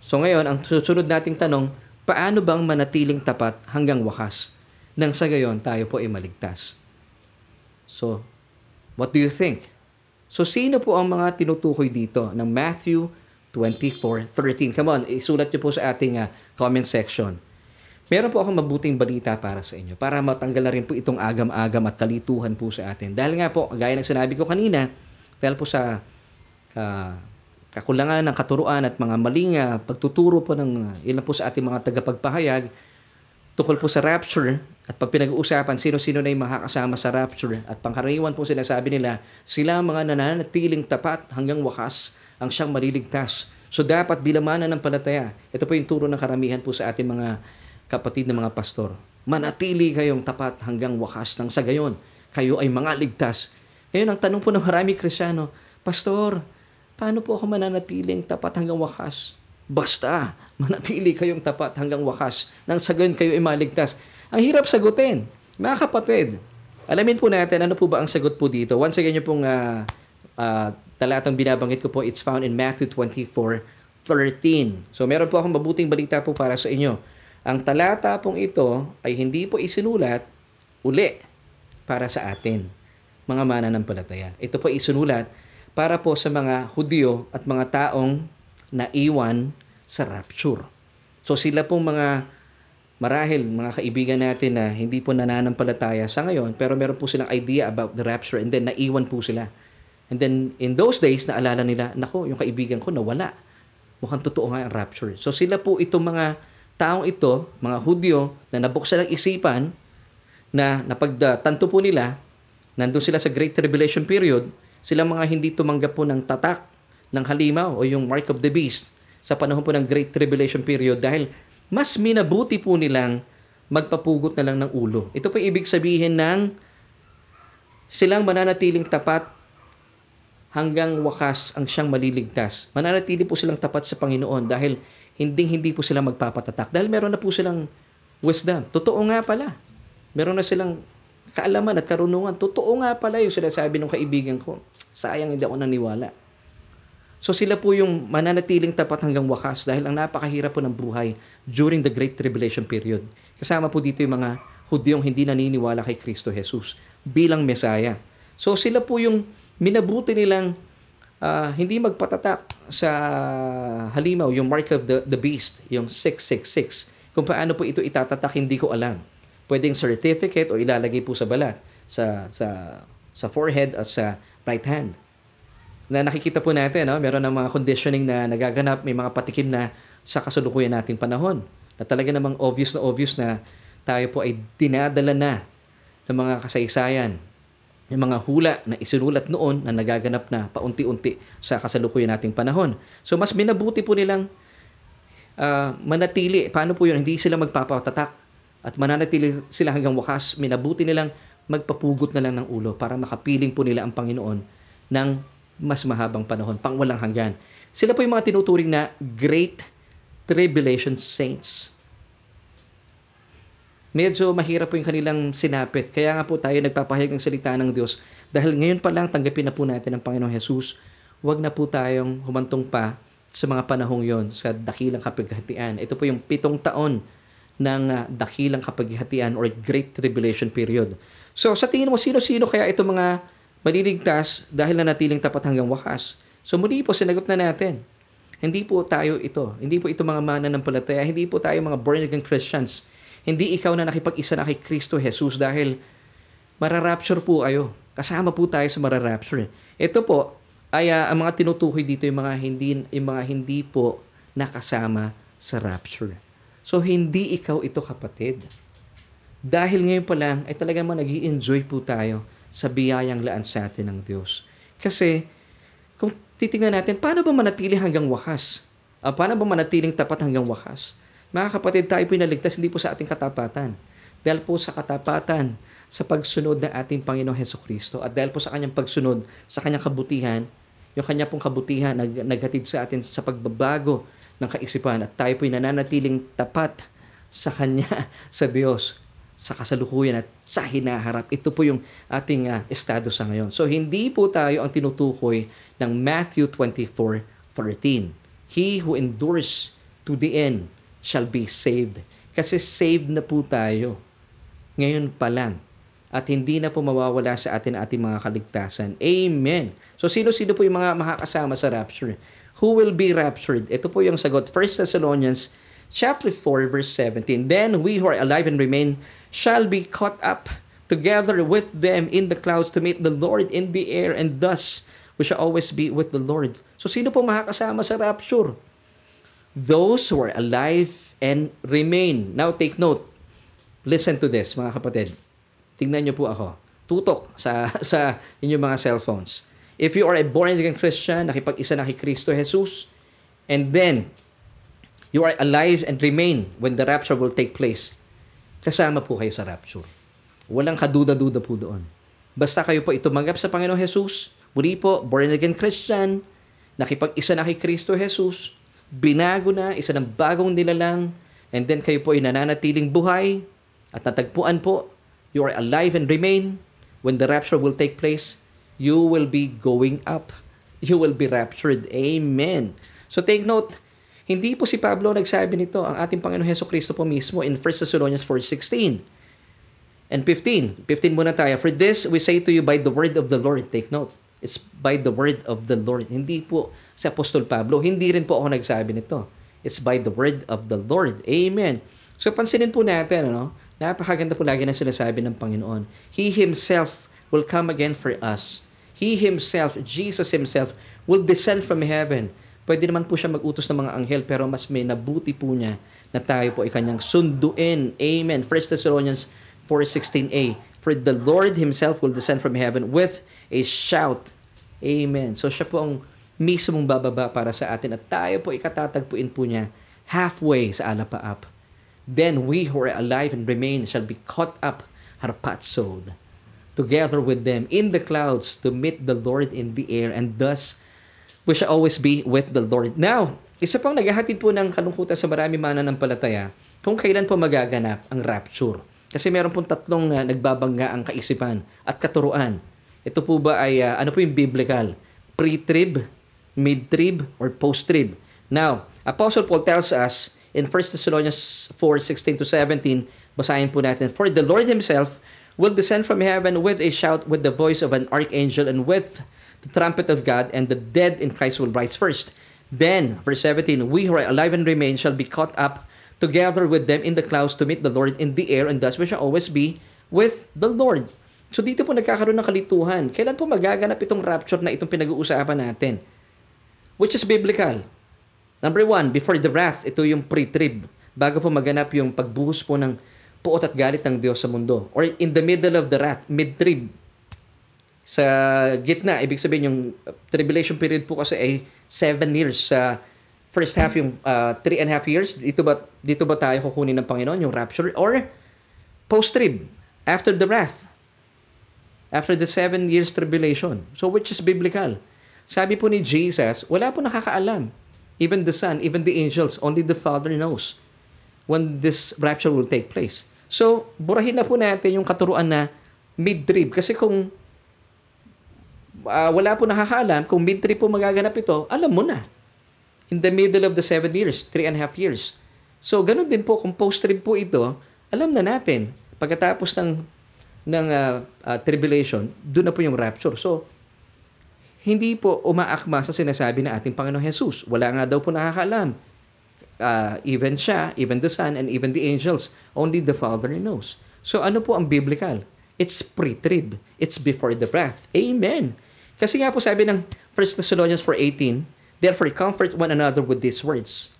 So ngayon, ang susunod nating tanong, paano bang manatiling tapat hanggang wakas? Nang sa gayon, tayo po ay maligtas. So, what do you think? So, sino po ang mga tinutukoy dito ng Matthew 24:13? Come on, isulat niyo po sa ating uh, comment section. Meron po akong mabuting balita para sa inyo para matanggal na rin po itong agam-agam at kalituhan po sa atin. Dahil nga po, gaya ng sinabi ko kanina, dahil po sa uh, kakulangan ng katuruan at mga maling uh, pagtuturo po ng uh, ilan po sa ating mga tagapagpahayag tukol po sa rapture at pag pinag-uusapan sino-sino na yung makakasama sa rapture at pangkaraniwan po sinasabi nila sila ang mga nananatiling tapat hanggang wakas ang siyang maliligtas. So dapat bilamanan ng palataya. Ito po yung turo ng karamihan po sa ating mga kapatid na mga pastor, manatili kayong tapat hanggang wakas ng sa gayon. Kayo ay mga ligtas. Ngayon, ang tanong po ng marami krisyano, Pastor, paano po ako mananatiling tapat hanggang wakas? Basta, manatili kayong tapat hanggang wakas. Nang sa gayon kayo ay maligtas. Ang hirap sagutin. Mga kapatid, alamin po natin ano po ba ang sagot po dito. Once again, yung pong uh, uh, talatang binabanggit ko po, it's found in Matthew 24, 13. So meron po akong mabuting balita po para sa inyo. Ang talata pong ito ay hindi po isinulat uli para sa atin, mga mananampalataya. Ito po isinulat para po sa mga Hudyo at mga taong naiwan sa rapture. So sila pong mga marahil mga kaibigan natin na hindi po nananampalataya sa ngayon pero meron po silang idea about the rapture and then naiwan po sila. And then in those days naalala nila, nako, yung kaibigan ko nawala. Mukhang totoo nga ang rapture. So sila po itong mga taong ito, mga Hudyo, na nabuksan ang isipan, na napagtanto po nila, nandun sila sa Great Tribulation period, sila mga hindi tumanggap po ng tatak ng halimaw o yung mark of the beast sa panahon po ng Great Tribulation period dahil mas minabuti po nilang magpapugot na lang ng ulo. Ito po ibig sabihin ng silang mananatiling tapat hanggang wakas ang siyang maliligtas. Mananatili po silang tapat sa Panginoon dahil hindi hindi po sila magpapatatak dahil meron na po silang wisdom. Totoo nga pala. Meron na silang kaalaman at karunungan. Totoo nga pala yung sinasabi ng kaibigan ko. Sayang hindi ako naniwala. So sila po yung mananatiling tapat hanggang wakas dahil ang napakahirap po ng buhay during the Great Tribulation period. Kasama po dito yung mga Hudyong hindi naniniwala kay Kristo Jesus bilang Mesaya. So sila po yung minabuti nilang uh, hindi magpatatak sa halimaw, yung mark of the, the beast, yung 666. Kung paano po ito itatatak, hindi ko alam. Pwedeng certificate o ilalagay po sa balat, sa, sa, sa forehead at sa right hand. Na nakikita po natin, no? meron ng mga conditioning na nagaganap, may mga patikim na sa kasalukuyan nating panahon. Na talaga namang obvious na obvious na tayo po ay dinadala na ng mga kasaysayan, yung mga hula na isinulat noon na nagaganap na paunti-unti sa kasalukuyan nating panahon. So mas minabuti po nilang uh, manatili. Paano po yun? Hindi sila magpapatatak at mananatili sila hanggang wakas. Minabuti nilang magpapugot na lang ng ulo para makapiling po nila ang Panginoon ng mas mahabang panahon, pang walang hanggan. Sila po yung mga tinuturing na Great Tribulation Saints medyo mahirap po yung kanilang sinapit. Kaya nga po tayo nagpapahayag ng salita ng Diyos. Dahil ngayon pa lang tanggapin na po natin ang Panginoong Jesus, huwag na po tayong humantong pa sa mga panahong yon sa dakilang kapaghatian. Ito po yung pitong taon ng uh, dakilang kapaghatian or Great Tribulation period. So sa tingin mo, sino-sino kaya itong mga maliligtas dahil na natiling tapat hanggang wakas? So muli po, sinagot na natin. Hindi po tayo ito. Hindi po ito mga mananampalataya. Hindi po tayo mga born-again Christians hindi ikaw na nakipag-isa na kay Kristo Jesus dahil mararapture po kayo. Kasama po tayo sa mararapture. Ito po ay uh, ang mga tinutukoy dito yung mga hindi yung mga hindi po nakasama sa rapture. So hindi ikaw ito kapatid. Dahil ngayon pa lang ay talagang nag enjoy po tayo sa biyayang laan sa atin ng Diyos. Kasi kung titingnan natin, paano ba manatili hanggang wakas? Uh, paano ba manatiling tapat hanggang wakas? Mga kapatid, tayo pinaligtas hindi po sa ating katapatan. Dahil po sa katapatan, sa pagsunod ng ating Panginoong Heso Kristo at dahil po sa kanyang pagsunod, sa kanyang kabutihan, yung kanya pong kabutihan nag, naghatid sa atin sa pagbabago ng kaisipan at tayo po'y nananatiling tapat sa Kanya, sa Diyos, sa kasalukuyan at sa hinaharap. Ito po yung ating uh, estado sa ngayon. So, hindi po tayo ang tinutukoy ng Matthew 24:13. He who endures to the end shall be saved. Kasi saved na po tayo. Ngayon pa lang. At hindi na po mawawala sa atin ating mga kaligtasan. Amen. So sino-sino po yung mga makakasama sa rapture? Who will be raptured? Ito po yung sagot. 1 Thessalonians chapter 4 verse 17. Then we who are alive and remain shall be caught up together with them in the clouds to meet the Lord in the air and thus we shall always be with the Lord. So sino po makakasama sa rapture? Those who are alive and remain. Now take note. Listen to this, mga kapatid. Tingnan niyo po ako. Tutok sa sa inyong mga cellphones. If you are a born again Christian, nakipag-isa na kay Kristo Jesus, and then you are alive and remain when the rapture will take place, kasama po kayo sa rapture. Walang kaduda-duda po doon. Basta kayo po itumanggap sa Panginoong Jesus, muli po, born again Christian, nakipag-isa na kay Kristo Jesus, binago na, isa ng bagong nilalang, and then kayo po ay nananatiling buhay at natagpuan po, you are alive and remain. When the rapture will take place, you will be going up. You will be raptured. Amen. So take note, hindi po si Pablo nagsabi nito, ang ating Panginoon Heso Kristo po mismo in 1 Thessalonians 4.16 and 15. 15 muna tayo. For this we say to you by the word of the Lord. Take note. It's by the word of the Lord. Hindi po si Apostol Pablo. Hindi rin po ako nagsabi nito. It's by the word of the Lord. Amen. So pansinin po natin, ano? Napakaganda po lagi na sinasabi ng Panginoon. He Himself will come again for us. He Himself, Jesus Himself, will descend from heaven. Pwede naman po siya mag-utos ng mga anghel, pero mas may nabuti po niya na tayo po ay kanyang sunduin. Amen. 1 Thessalonians 4.16a For the Lord Himself will descend from heaven with a shout. Amen. So siya po ang mismong bababa para sa atin at tayo po ikatatagpuin po niya halfway sa alapaap. Then we who are alive and remain shall be caught up harpatsod together with them in the clouds to meet the Lord in the air and thus we shall always be with the Lord. Now, isa pang naghahatid po ng kalungkutan sa marami mananampalataya kung kailan po magaganap ang rapture. Kasi meron pong tatlong uh, nagbabangga ang kaisipan at katuruan ito po ba ay, uh, ano po yung biblical? Pre-trib, mid-trib, or post-trib? Now, Apostle Paul tells us in 1 Thessalonians 4, 16 to 17, Basahin po natin. For the Lord Himself will descend from heaven with a shout, with the voice of an archangel, and with the trumpet of God, and the dead in Christ will rise first. Then, verse 17, we who are alive and remain shall be caught up together with them in the clouds to meet the Lord in the air, and thus we shall always be with the Lord. So dito po nagkakaroon ng kalituhan. Kailan po magaganap itong rapture na itong pinag-uusapan natin? Which is biblical. Number one, before the wrath, ito yung pre-trib. Bago po maganap yung pagbuhos po ng puot at galit ng Diyos sa mundo. Or in the middle of the wrath, mid-trib. Sa gitna, ibig sabihin yung tribulation period po kasi ay seven years sa first half yung uh, three and a half years. Dito ba, dito ba tayo kukunin ng Panginoon, yung rapture? Or post-trib, after the wrath after the seven years tribulation. So which is biblical. Sabi po ni Jesus, wala po nakakaalam. Even the Son, even the angels, only the Father knows when this rapture will take place. So, burahin na po natin yung katuruan na mid-trib. Kasi kung uh, wala po nakakaalam, kung mid-trib po magaganap ito, alam mo na. In the middle of the seven years, three and a half years. So, ganun din po, kung post-trib po ito, alam na natin. Pagkatapos ng ng uh, uh, tribulation, doon na po yung rapture. So, hindi po umaakma sa sinasabi ng ating Panginoong Jesus. Wala nga daw po nakakaalam. Uh, even siya, even the Son, and even the angels. Only the Father knows. So, ano po ang biblical? It's pre-trib. It's before the wrath. Amen. Kasi nga po sabi ng 1 Thessalonians 4.18, Therefore, comfort one another with these words.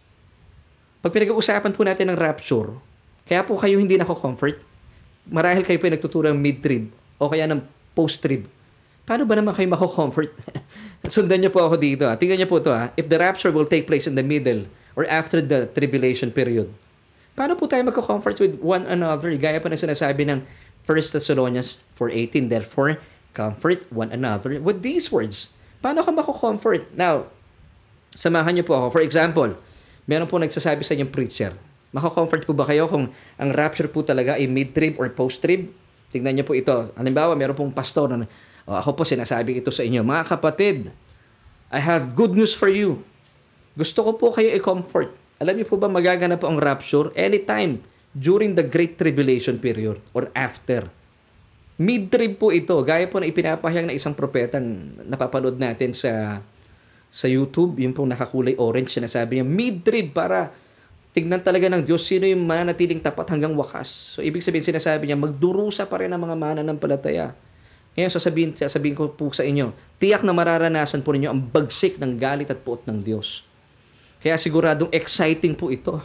Pag pinag-uusapan po natin ng rapture, kaya po kayo hindi nako-comfort, marahil kayo po yung nagtuturo ng mid-trib o kaya ng post-trib. Paano ba naman kayo mako-comfort? Sundan niyo po ako dito. Ha. Tingnan niyo po ito. Ha. If the rapture will take place in the middle or after the tribulation period, paano po tayo magko-comfort with one another? Gaya po ng sinasabi ng 1 Thessalonians 4.18, Therefore, comfort one another with these words. Paano ka mako-comfort? Now, samahan niyo po ako. For example, meron po nagsasabi sa inyong preacher, Mako-comfort po ba kayo kung ang rapture po talaga ay mid-trib or post-trib? Tingnan niyo po ito. Halimbawa, meron pong pastor na, oh, ako po sinasabi ito sa inyo, mga kapatid, I have good news for you. Gusto ko po kayo i-comfort. Alam niyo po ba magaganap po ang rapture anytime during the Great Tribulation period or after. Mid-trib po ito. Gaya po na ipinapahayag na isang propeta napapanood natin sa sa YouTube, yung pong nakakulay orange, sinasabi niya, mid-trib para tignan talaga ng Diyos sino yung mananatiling tapat hanggang wakas. So, ibig sabihin, sinasabi niya, magdurusa pa rin ang mga mananampalataya. Ngayon, sasabihin, sasabihin ko po sa inyo, tiyak na mararanasan po ninyo ang bagsik ng galit at puot ng Diyos. Kaya siguradong exciting po ito.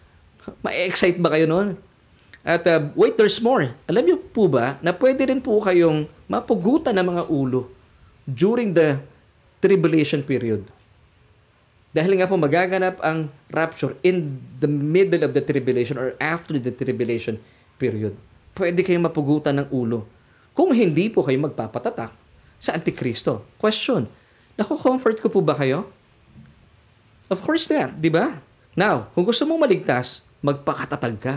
Ma-excite ba kayo noon? At uh, wait, there's more. Alam niyo po ba na pwede rin po kayong mapugutan ng mga ulo during the tribulation period. Dahil nga po magaganap ang rapture in the middle of the tribulation or after the tribulation period. Pwede kayong mapugutan ng ulo. Kung hindi po kayo magpapatatak sa Antikristo. Question, naku-comfort ko po ba kayo? Of course not, di ba? Now, kung gusto mong maligtas, magpakatatag ka.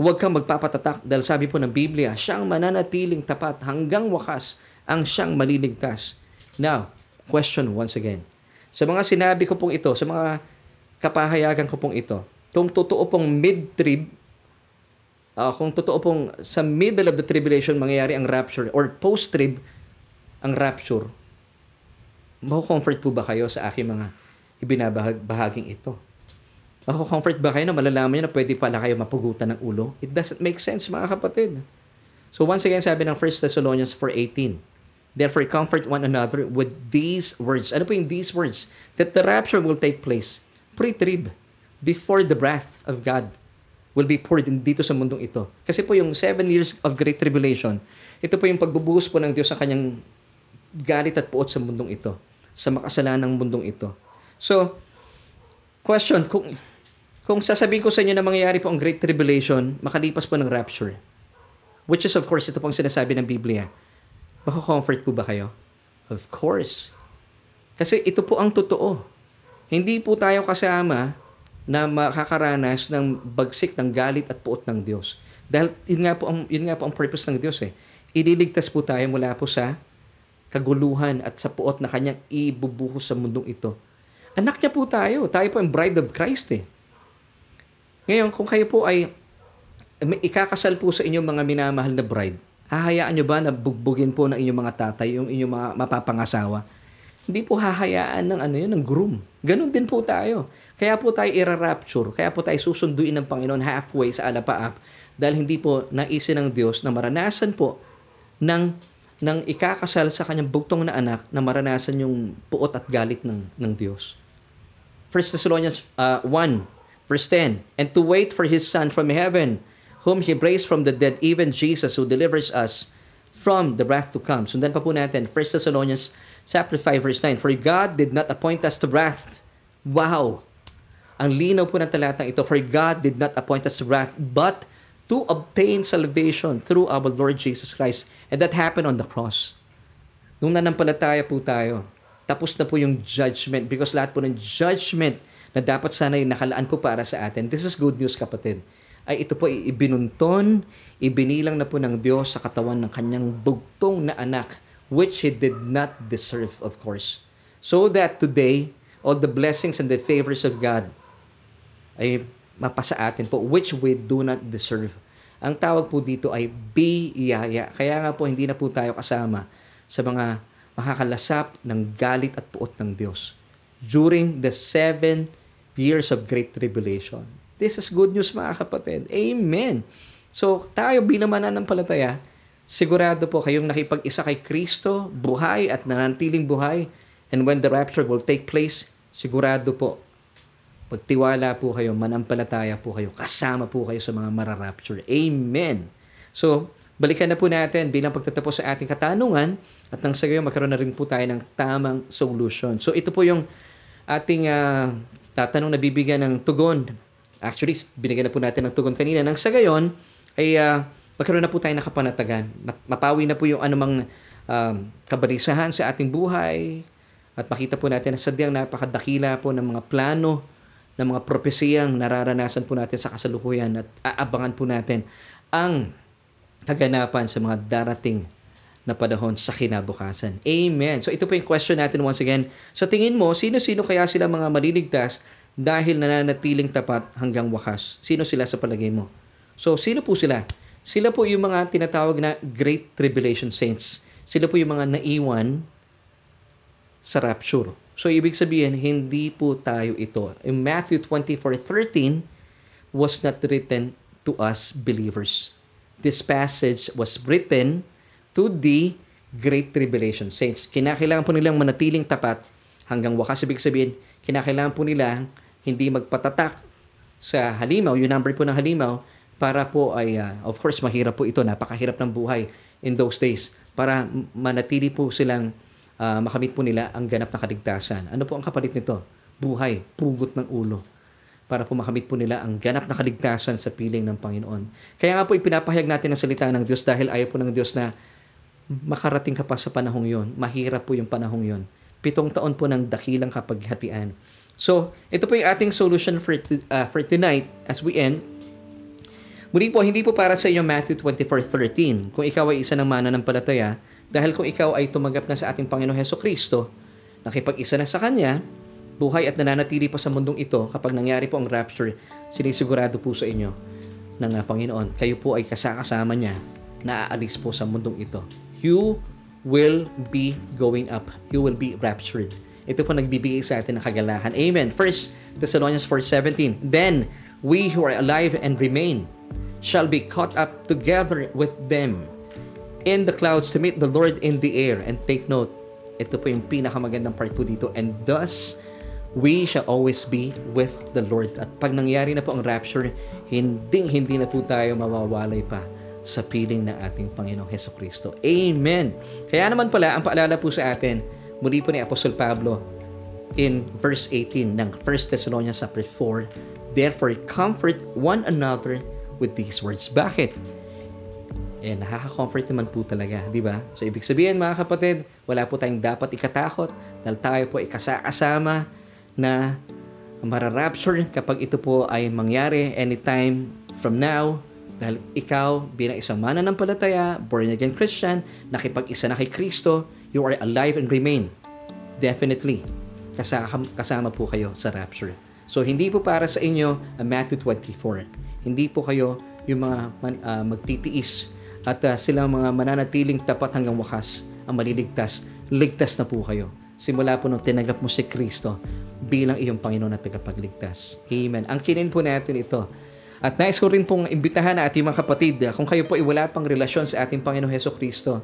Huwag kang magpapatatak dahil sabi po ng Biblia, siyang mananatiling tapat hanggang wakas ang siyang maliligtas. Now, question once again sa mga sinabi ko pong ito, sa mga kapahayagan ko pong ito, kung totoo pong mid-trib, uh, kung totoo pong sa middle of the tribulation mangyayari ang rapture or post-trib ang rapture, mako-comfort po ba kayo sa aking mga ibinabahaging ito? Mako-comfort ba kayo na malalaman nyo na pwede pala kayo mapugutan ng ulo? It doesn't make sense mga kapatid. So once again, sabi ng 1 Thessalonians 4.18, Therefore, comfort one another with these words. Ano po yung these words? That the rapture will take place pre-trib, before the wrath of God will be poured in dito sa mundong ito. Kasi po yung seven years of great tribulation, ito po yung pagbubuhos po ng Diyos sa kanyang galit at puot sa mundong ito, sa makasalanang mundong ito. So, question, kung, kung sasabihin ko sa inyo na mangyayari po ang great tribulation, makalipas po ng rapture, which is of course, ito pong sinasabi ng Biblia, Mako-comfort po ba kayo? Of course. Kasi ito po ang totoo. Hindi po tayo kasama na makakaranas ng bagsik ng galit at puot ng Diyos. Dahil yun nga po ang, yun nga po ang purpose ng Diyos eh. Ililigtas po tayo mula po sa kaguluhan at sa puot na kanyang ibubuhos sa mundong ito. Anak niya po tayo. Tayo po ang bride of Christ eh. Ngayon, kung kayo po ay ikakasal po sa inyong mga minamahal na bride, hahayaan nyo ba na bugbugin po ng inyong mga tatay yung inyong mga mapapangasawa? Hindi po hahayaan ng ano yun, ng groom. Ganon din po tayo. Kaya po tayo ira-rapture. Kaya po tayo susunduin ng Panginoon halfway sa alapaap dahil hindi po naisin ng Diyos na maranasan po ng ng ikakasal sa kanyang bugtong na anak na maranasan yung puot at galit ng, ng Diyos. 1 Thessalonians uh, 1, verse 10, And to wait for His Son from heaven, whom He raised from the dead, even Jesus, who delivers us from the wrath to come. Sundan pa po natin, 1 Thessalonians chapter 5, verse 9, For God did not appoint us to wrath. Wow! Ang linaw po ng talatang ito, For God did not appoint us to wrath, but to obtain salvation through our Lord Jesus Christ. And that happened on the cross. Nung nanampalataya po tayo, tapos na po yung judgment because lahat po ng judgment na dapat sana yung nakalaan po para sa atin. This is good news kapatid. Ay ito po ibinunton, ibinilang na po ng Diyos sa katawan ng kanyang bugtong na anak which he did not deserve of course. So that today, all the blessings and the favors of God ay mapasa atin po which we do not deserve. Ang tawag po dito ay biyaya. Kaya nga po hindi na po tayo kasama sa mga makakalasap ng galit at puot ng Diyos during the seven years of great tribulation. This is good news mga kapatid. Amen. So tayo bilang mananampalataya, sigurado po kayong nakipag-isa kay Kristo, buhay at nananatiling buhay. And when the rapture will take place, sigurado po Pagtiwala po kayo, manampalataya po kayo, kasama po kayo sa mga mararapture. Amen. So, balikan na po natin bilang pagtatapos sa ating katanungan at nang sa gayon magkaroon na rin po tayo ng tamang solution. So, ito po yung ating uh, tatanong na bibigyan ng tugon. Actually, binigyan na po natin ng tugon kanina. Nang sa gayon, ay uh, magkaroon na po tayo ng kapanatagan. Mapawi na po yung anumang um, kabalisahan sa ating buhay at makita po natin na sadyang napakadakila po ng mga plano ng mga propesiyang nararanasan po natin sa kasalukuyan at aabangan po natin ang kaganapan sa mga darating na panahon sa kinabukasan. Amen. So ito po yung question natin once again. Sa tingin mo, sino-sino kaya sila mga maliligtas dahil nananatiling tapat hanggang wakas? Sino sila sa palagay mo? So sino po sila? Sila po yung mga tinatawag na Great Tribulation Saints. Sila po yung mga naiwan sa rapture. So, ibig sabihin, hindi po tayo ito. In Matthew 24:13 was not written to us believers. This passage was written to the Great Tribulation Saints. Kinakailangan po nilang manatiling tapat hanggang wakas. Ibig sabihin, kinakailangan po nila hindi magpatatak sa halimaw, yung number po ng halimaw, para po ay, uh, of course, mahirap po ito, napakahirap ng buhay in those days, para manatili po silang uh, makamit po nila ang ganap na kaligtasan. Ano po ang kapalit nito? Buhay, pugot ng ulo para po makamit po nila ang ganap na kaligtasan sa piling ng Panginoon. Kaya nga po ipinapahayag natin ang salita ng Diyos dahil ayaw po ng Diyos na makarating ka pa sa panahong yon. Mahirap po yung panahong yon. Pitong taon po ng dakilang kapaghatian. So, ito po yung ating solution for, uh, for tonight as we end. Muli po, hindi po para sa iyo Matthew 24.13. Kung ikaw ay isa ng mana ng palataya, dahil kung ikaw ay tumanggap na sa ating Panginoon Heso Kristo, nakipag-isa na sa Kanya, buhay at nananatili pa sa mundong ito, kapag nangyari po ang rapture, sinisigurado po sa inyo ng Panginoon, kayo po ay kasakasama niya na aalis po sa mundong ito. You will be going up. You will be raptured. Ito po nagbibigay sa atin ng kagalahan. Amen. First Thessalonians 4.17 Then we who are alive and remain shall be caught up together with them in the clouds to meet the Lord in the air. And take note, ito po yung pinakamagandang part po dito. And thus, we shall always be with the Lord. At pag nangyari na po ang rapture, hindi hindi na po tayo mawawalay pa sa piling ng ating Panginoong Heso Kristo. Amen! Kaya naman pala, ang paalala po sa atin, muli po ni Apostol Pablo in verse 18 ng 1 Thessalonians 4, Therefore, comfort one another with these words. Bakit? eh, nakaka-comfort naman po talaga, di ba? So, ibig sabihin mga kapatid, wala po tayong dapat ikatakot dahil tayo po ay kasama na mararapture kapag ito po ay mangyari anytime from now dahil ikaw bilang isang mananampalataya, born again Christian, nakipag-isa na kay Kristo, you are alive and remain. Definitely, kasama, kasama po kayo sa rapture. So, hindi po para sa inyo ang Matthew 24. Hindi po kayo yung mga ah, magtitiis at ah, sila mga mananatiling tapat hanggang wakas ang maliligtas. Ligtas na po kayo. Simula po nung tinanggap mo si Kristo bilang iyong Panginoon at tagapagligtas. Amen. Ang kinin po natin ito. At nais ko rin pong imbitahan na ating mga kapatid, ah, kung kayo po ay wala pang relasyon sa ating Panginoon Heso Kristo,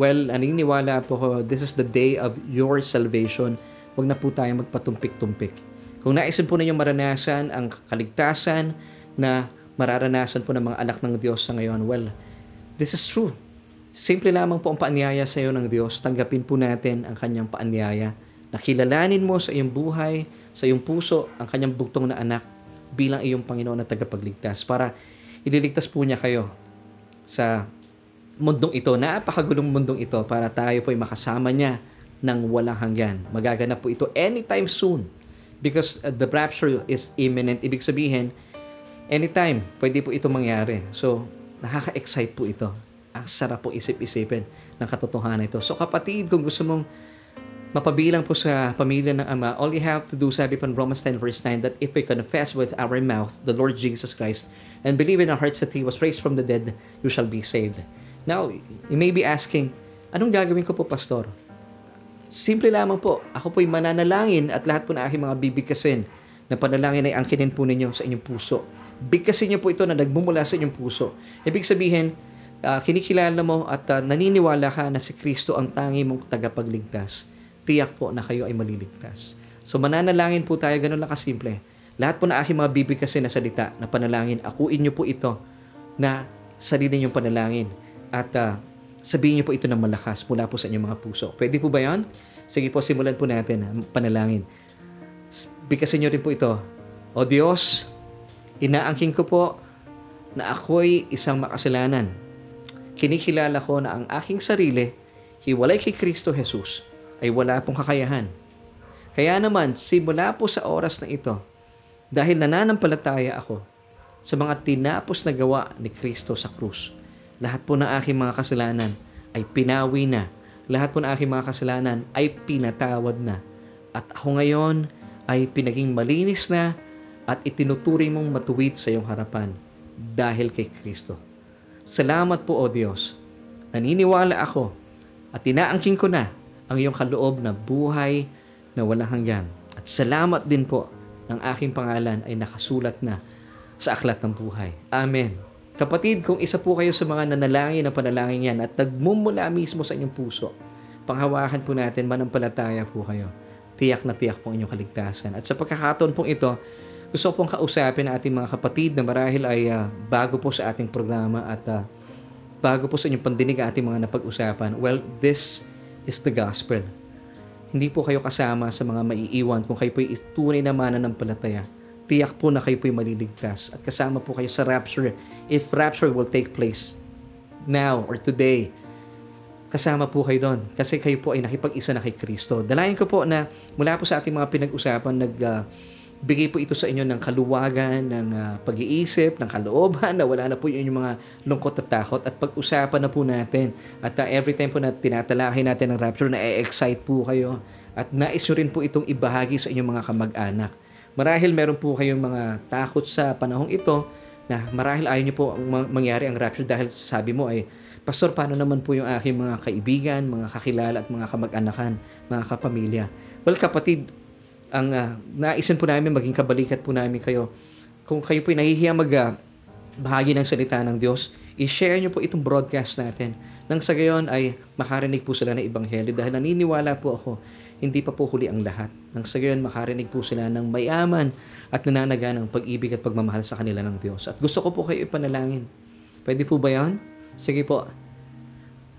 well, naniniwala po ko, this is the day of your salvation. Huwag na po tayo magpatumpik-tumpik. Kung naisin po ninyong maranasan ang kaligtasan na mararanasan po ng mga anak ng Diyos sa ngayon, well, this is true. Simple lamang po ang paanyaya sa iyo ng Diyos. Tanggapin po natin ang kanyang paanyaya. Nakilalanin mo sa iyong buhay, sa iyong puso, ang kanyang bugtong na anak bilang iyong Panginoon na tagapagligtas para ililigtas po niya kayo sa mundong ito, napakagulong mundong ito para tayo po ay makasama niya ng walang hanggan. Magaganap po ito anytime soon because uh, the rapture is imminent. Ibig sabihin, anytime pwede po ito mangyari. So, nakaka-excite po ito. Ang sarap po isip-isipin ng katotohanan ito. So kapatid, kung gusto mong mapabilang po sa pamilya ng Ama, all you have to do, sabi in Romans 10 verse 9, that if we confess with our mouth the Lord Jesus Christ and believe in our hearts that He was raised from the dead, you shall be saved. Now, you may be asking, anong gagawin ko po, Pastor? Simple lamang po, ako po'y mananalangin at lahat po na aking mga bibigkasin na panalangin ay angkinin po ninyo sa inyong puso. Bigkasin niyo po ito na nagmumula sa inyong puso. Ibig sabihin, uh, kinikilala mo at uh, naniniwala ka na si Kristo ang tangi mong tagapagligtas. Tiyak po na kayo ay maliligtas. So mananalangin po tayo, ganun lang kasimple. Lahat po na aking mga bibigkasin na salita na panalangin, akuin niyo po ito na sarili niyong panalangin. At uh, sabihin niyo po ito ng malakas mula po sa inyong mga puso. Pwede po ba yan? Sige po, simulan po natin ang panalangin. Bigkasin niyo rin po ito. O Diyos, inaangking ko po na ako'y isang makasalanan. Kinikilala ko na ang aking sarili, hiwalay kay Kristo Jesus, ay wala pong kakayahan. Kaya naman, simula po sa oras na ito, dahil nananampalataya ako sa mga tinapos na gawa ni Kristo sa krus, lahat po ng aking mga kasalanan ay pinawi na. Lahat po ng aking mga kasalanan ay pinatawad na. At ako ngayon ay pinaging malinis na at itinuturing mong matuwid sa iyong harapan dahil kay Kristo. Salamat po, O Diyos. Naniniwala ako at inaangking ko na ang iyong kaloob na buhay na walang hanggan. At salamat din po ng aking pangalan ay nakasulat na sa aklat ng buhay. Amen. Kapatid, kung isa po kayo sa mga nanalangin na panalangin yan at nagmumula mismo sa inyong puso, panghawakan po natin, manampalataya po kayo. Tiyak na tiyak po inyong kaligtasan. At sa pagkakataon pong ito, gusto pong kausapin ang ating mga kapatid na marahil ay uh, bago po sa ating programa at uh, bago po sa inyong pandinig ang ating mga napag-usapan. Well, this is the gospel. Hindi po kayo kasama sa mga maiiwan kung kayo po tunay na mananampalataya. Tiyak po na kayo po maliligtas at kasama po kayo sa rapture if rapture will take place now or today kasama po kayo doon kasi kayo po ay nakipag-isa na kay Kristo. Dalayan ko po na mula po sa ating mga pinag-usapan, nag, uh, bigay po ito sa inyo ng kaluwagan, ng uh, pag-iisip, ng kalooban, na wala na po yung mga lungkot at takot at pag-usapan na po natin. At uh, every time po na tinatalahin natin ng rapture, na-excite po kayo at nais nyo rin po itong ibahagi sa inyong mga kamag-anak. Marahil meron po kayong mga takot sa panahong ito na marahil ayaw nyo po mangyari ang rapture dahil sabi mo ay Pastor, paano naman po yung aking mga kaibigan, mga kakilala at mga kamag-anakan, mga kapamilya? Well, kapatid, ang uh, naisin po namin, maging kabalikat po namin kayo. Kung kayo po nahihiya mag uh, bahagi ng salita ng Diyos, i-share nyo po itong broadcast natin. Nang sa gayon ay makarinig po sila ng Ebanghelyo dahil naniniwala po ako, hindi pa po huli ang lahat. Nang sa gayon makarinig po sila ng mayaman at nananaga ng pag-ibig at pagmamahal sa kanila ng Diyos. At gusto ko po kayo ipanalangin. Pwede po ba yan? Sige po.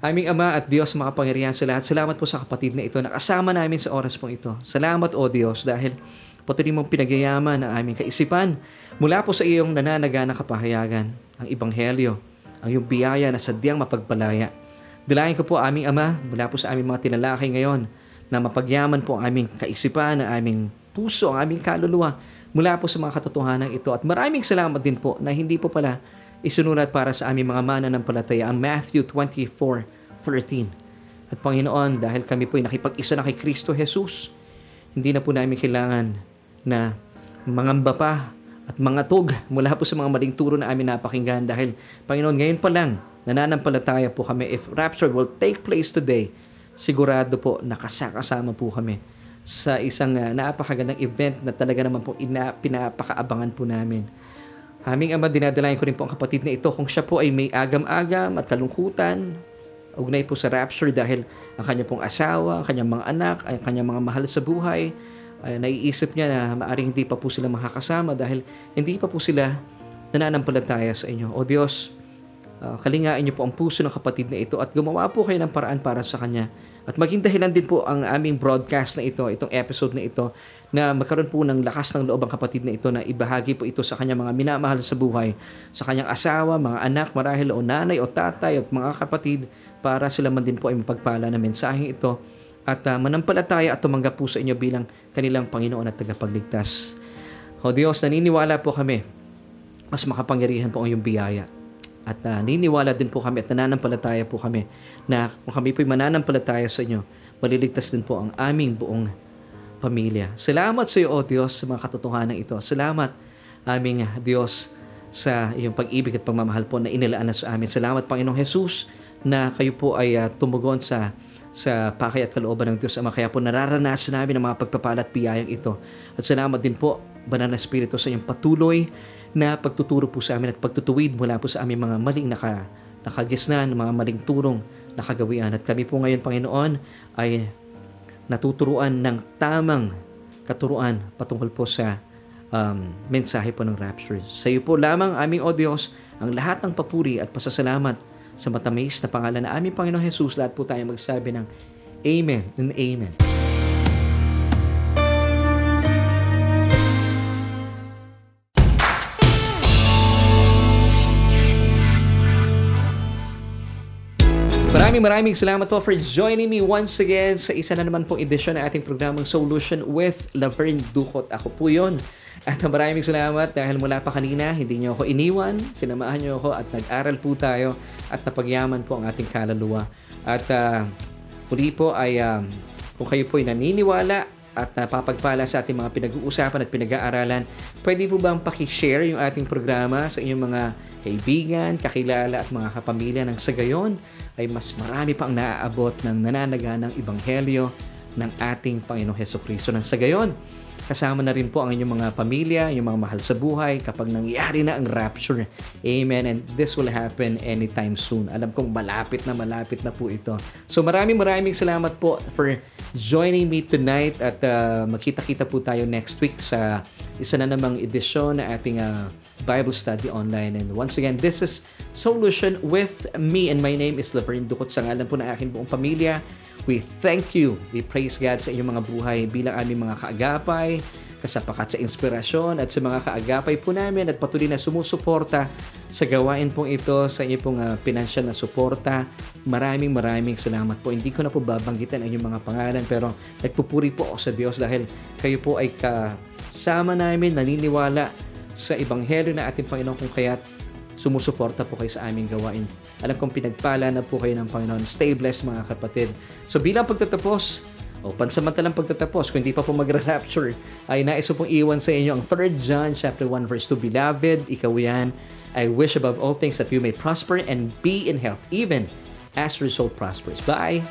Aming Ama at Diyos makapangyarihan sa lahat, salamat po sa kapatid na ito na kasama namin sa oras pong ito. Salamat o Diyos dahil patuloy mong pinagyayaman ang aming kaisipan mula po sa iyong nananaga na kapahayagan, ang Ibanghelyo, ang iyong biyaya na sadyang mapagpalaya. Dilayan ko po aming Ama mula po sa aming mga tinalakay ngayon na mapagyaman po ang aming kaisipan, ang aming puso, ang aming kaluluwa mula po sa mga katotohanan ito. At maraming salamat din po na hindi po pala isinulat para sa aming mga mananampalataya ang Matthew 24:13. At Panginoon, dahil kami po ay nakipag-isa na kay Kristo Jesus, hindi na po namin kailangan na mangamba pa at tug mula po sa mga maling turo na amin napakinggan dahil Panginoon ngayon pa lang nananampalataya po kami if rapture will take place today sigurado po nakasakasama po kami sa isang uh, napakagandang event na talaga naman po ina, pinapakaabangan po namin. Aming ama, dinadalayan ko rin po ang kapatid na ito kung siya po ay may agam-agam at kalungkutan, ugnay po sa rapture dahil ang kanyang pong asawa, ang kanyang mga anak, ang kanyang mga mahal sa buhay, ay naiisip niya na maaring hindi pa po sila makakasama dahil hindi pa po sila nananampalataya sa inyo. O Diyos, uh, kalingain niyo po ang puso ng kapatid na ito at gumawa po kayo ng paraan para sa kanya at maging dahilan din po ang aming broadcast na ito, itong episode na ito, na magkaroon po ng lakas ng loob ang kapatid na ito na ibahagi po ito sa kanyang mga minamahal sa buhay, sa kanyang asawa, mga anak, marahil o nanay o tatay o mga kapatid para sila man din po ay mapagpala na mensaheng ito at uh, manampalataya at tumanggap po sa inyo bilang kanilang Panginoon at tagapagligtas. O Diyos, naniniwala po kami mas makapangyarihan po ang iyong biyaya at uh, niniwala din po kami at nananampalataya po kami na kung kami po'y mananampalataya sa inyo, maliligtas din po ang aming buong pamilya. Salamat sa iyo, O Diyos, sa mga katotohanan ito. Salamat, aming Diyos, sa iyong pag-ibig at pagmamahal po na inilaan na sa amin. Salamat, Panginoong Jesus, na kayo po ay uh, tumugon sa sa pakay at kalooban ng Diyos Ama. Kaya po nararanasan namin ang mga pagpapala at biyayang ito. At salamat din po, Banal na Espiritu, sa inyong patuloy na pagtuturo po sa amin at pagtutuwid mula po sa aming mga maling naka, nakagisnan, mga maling turong nakagawian. At kami po ngayon, Panginoon, ay natuturuan ng tamang katuruan patungkol po sa um, mensahe po ng rapture. Sa iyo po lamang, aming O Diyos, ang lahat ng papuri at pasasalamat sa matamis na pangalan na aming Panginoon Jesus. Lahat po tayo magsabi ng Amen and Amen. Maraming maraming salamat po for joining me once again sa isa na naman pong edisyon ng ating programang Solution with Laverne Ducot. Ako po yon. At maraming salamat dahil mula pa kanina, hindi niyo ako iniwan, sinamahan niyo ako at nag-aral po tayo at napagyaman po ang ating kaluluwa. At uh, muli po ay um, kung kayo po ay naniniwala at napapagpala sa ating mga pinag-uusapan at pinag-aaralan, pwede po bang pakishare yung ating programa sa inyong mga kaibigan, kakilala at mga kapamilya ng sa gayon ay mas marami pang naaabot ng nananaganang ebanghelyo ng ating Panginoong Heso Kristo. Nang sa gayon, kasama na rin po ang inyong mga pamilya, yung mga mahal sa buhay kapag nangyari na ang rapture. Amen. And this will happen anytime soon. Alam kong malapit na malapit na po ito. So maraming maraming salamat po for joining me tonight at uh, makita-kita po tayo next week sa isa na namang edisyon na ating uh, Bible study online. And once again, this is Solution with me and my name is Laverne Dukot sa ngalan po ng aking buong pamilya. We thank you. We praise God sa inyong mga buhay bilang aming mga kaagapay, kasapakat sa inspirasyon at sa mga kaagapay po namin at patuloy na sumusuporta sa gawain pong ito, sa inyong pong uh, pinansyal na suporta. Maraming maraming salamat po. Hindi ko na po babanggitan ang inyong mga pangalan pero nagpupuri po ako sa Diyos dahil kayo po ay kasama namin, naniniwala sa Ebanghelyo na ating Panginoon kung kaya't sumusuporta po kayo sa aming gawain. Alam kong pinagpala na po kayo ng Panginoon. Stay blessed mga kapatid. So bilang pagtatapos, o pansamantalang pagtatapos, kung hindi pa po mag-rapture, ay nais pong iwan sa inyo ang 3 John chapter 1 verse 2. Beloved, ikaw yan, I wish above all things that you may prosper and be in health, even as soul prospers. Bye!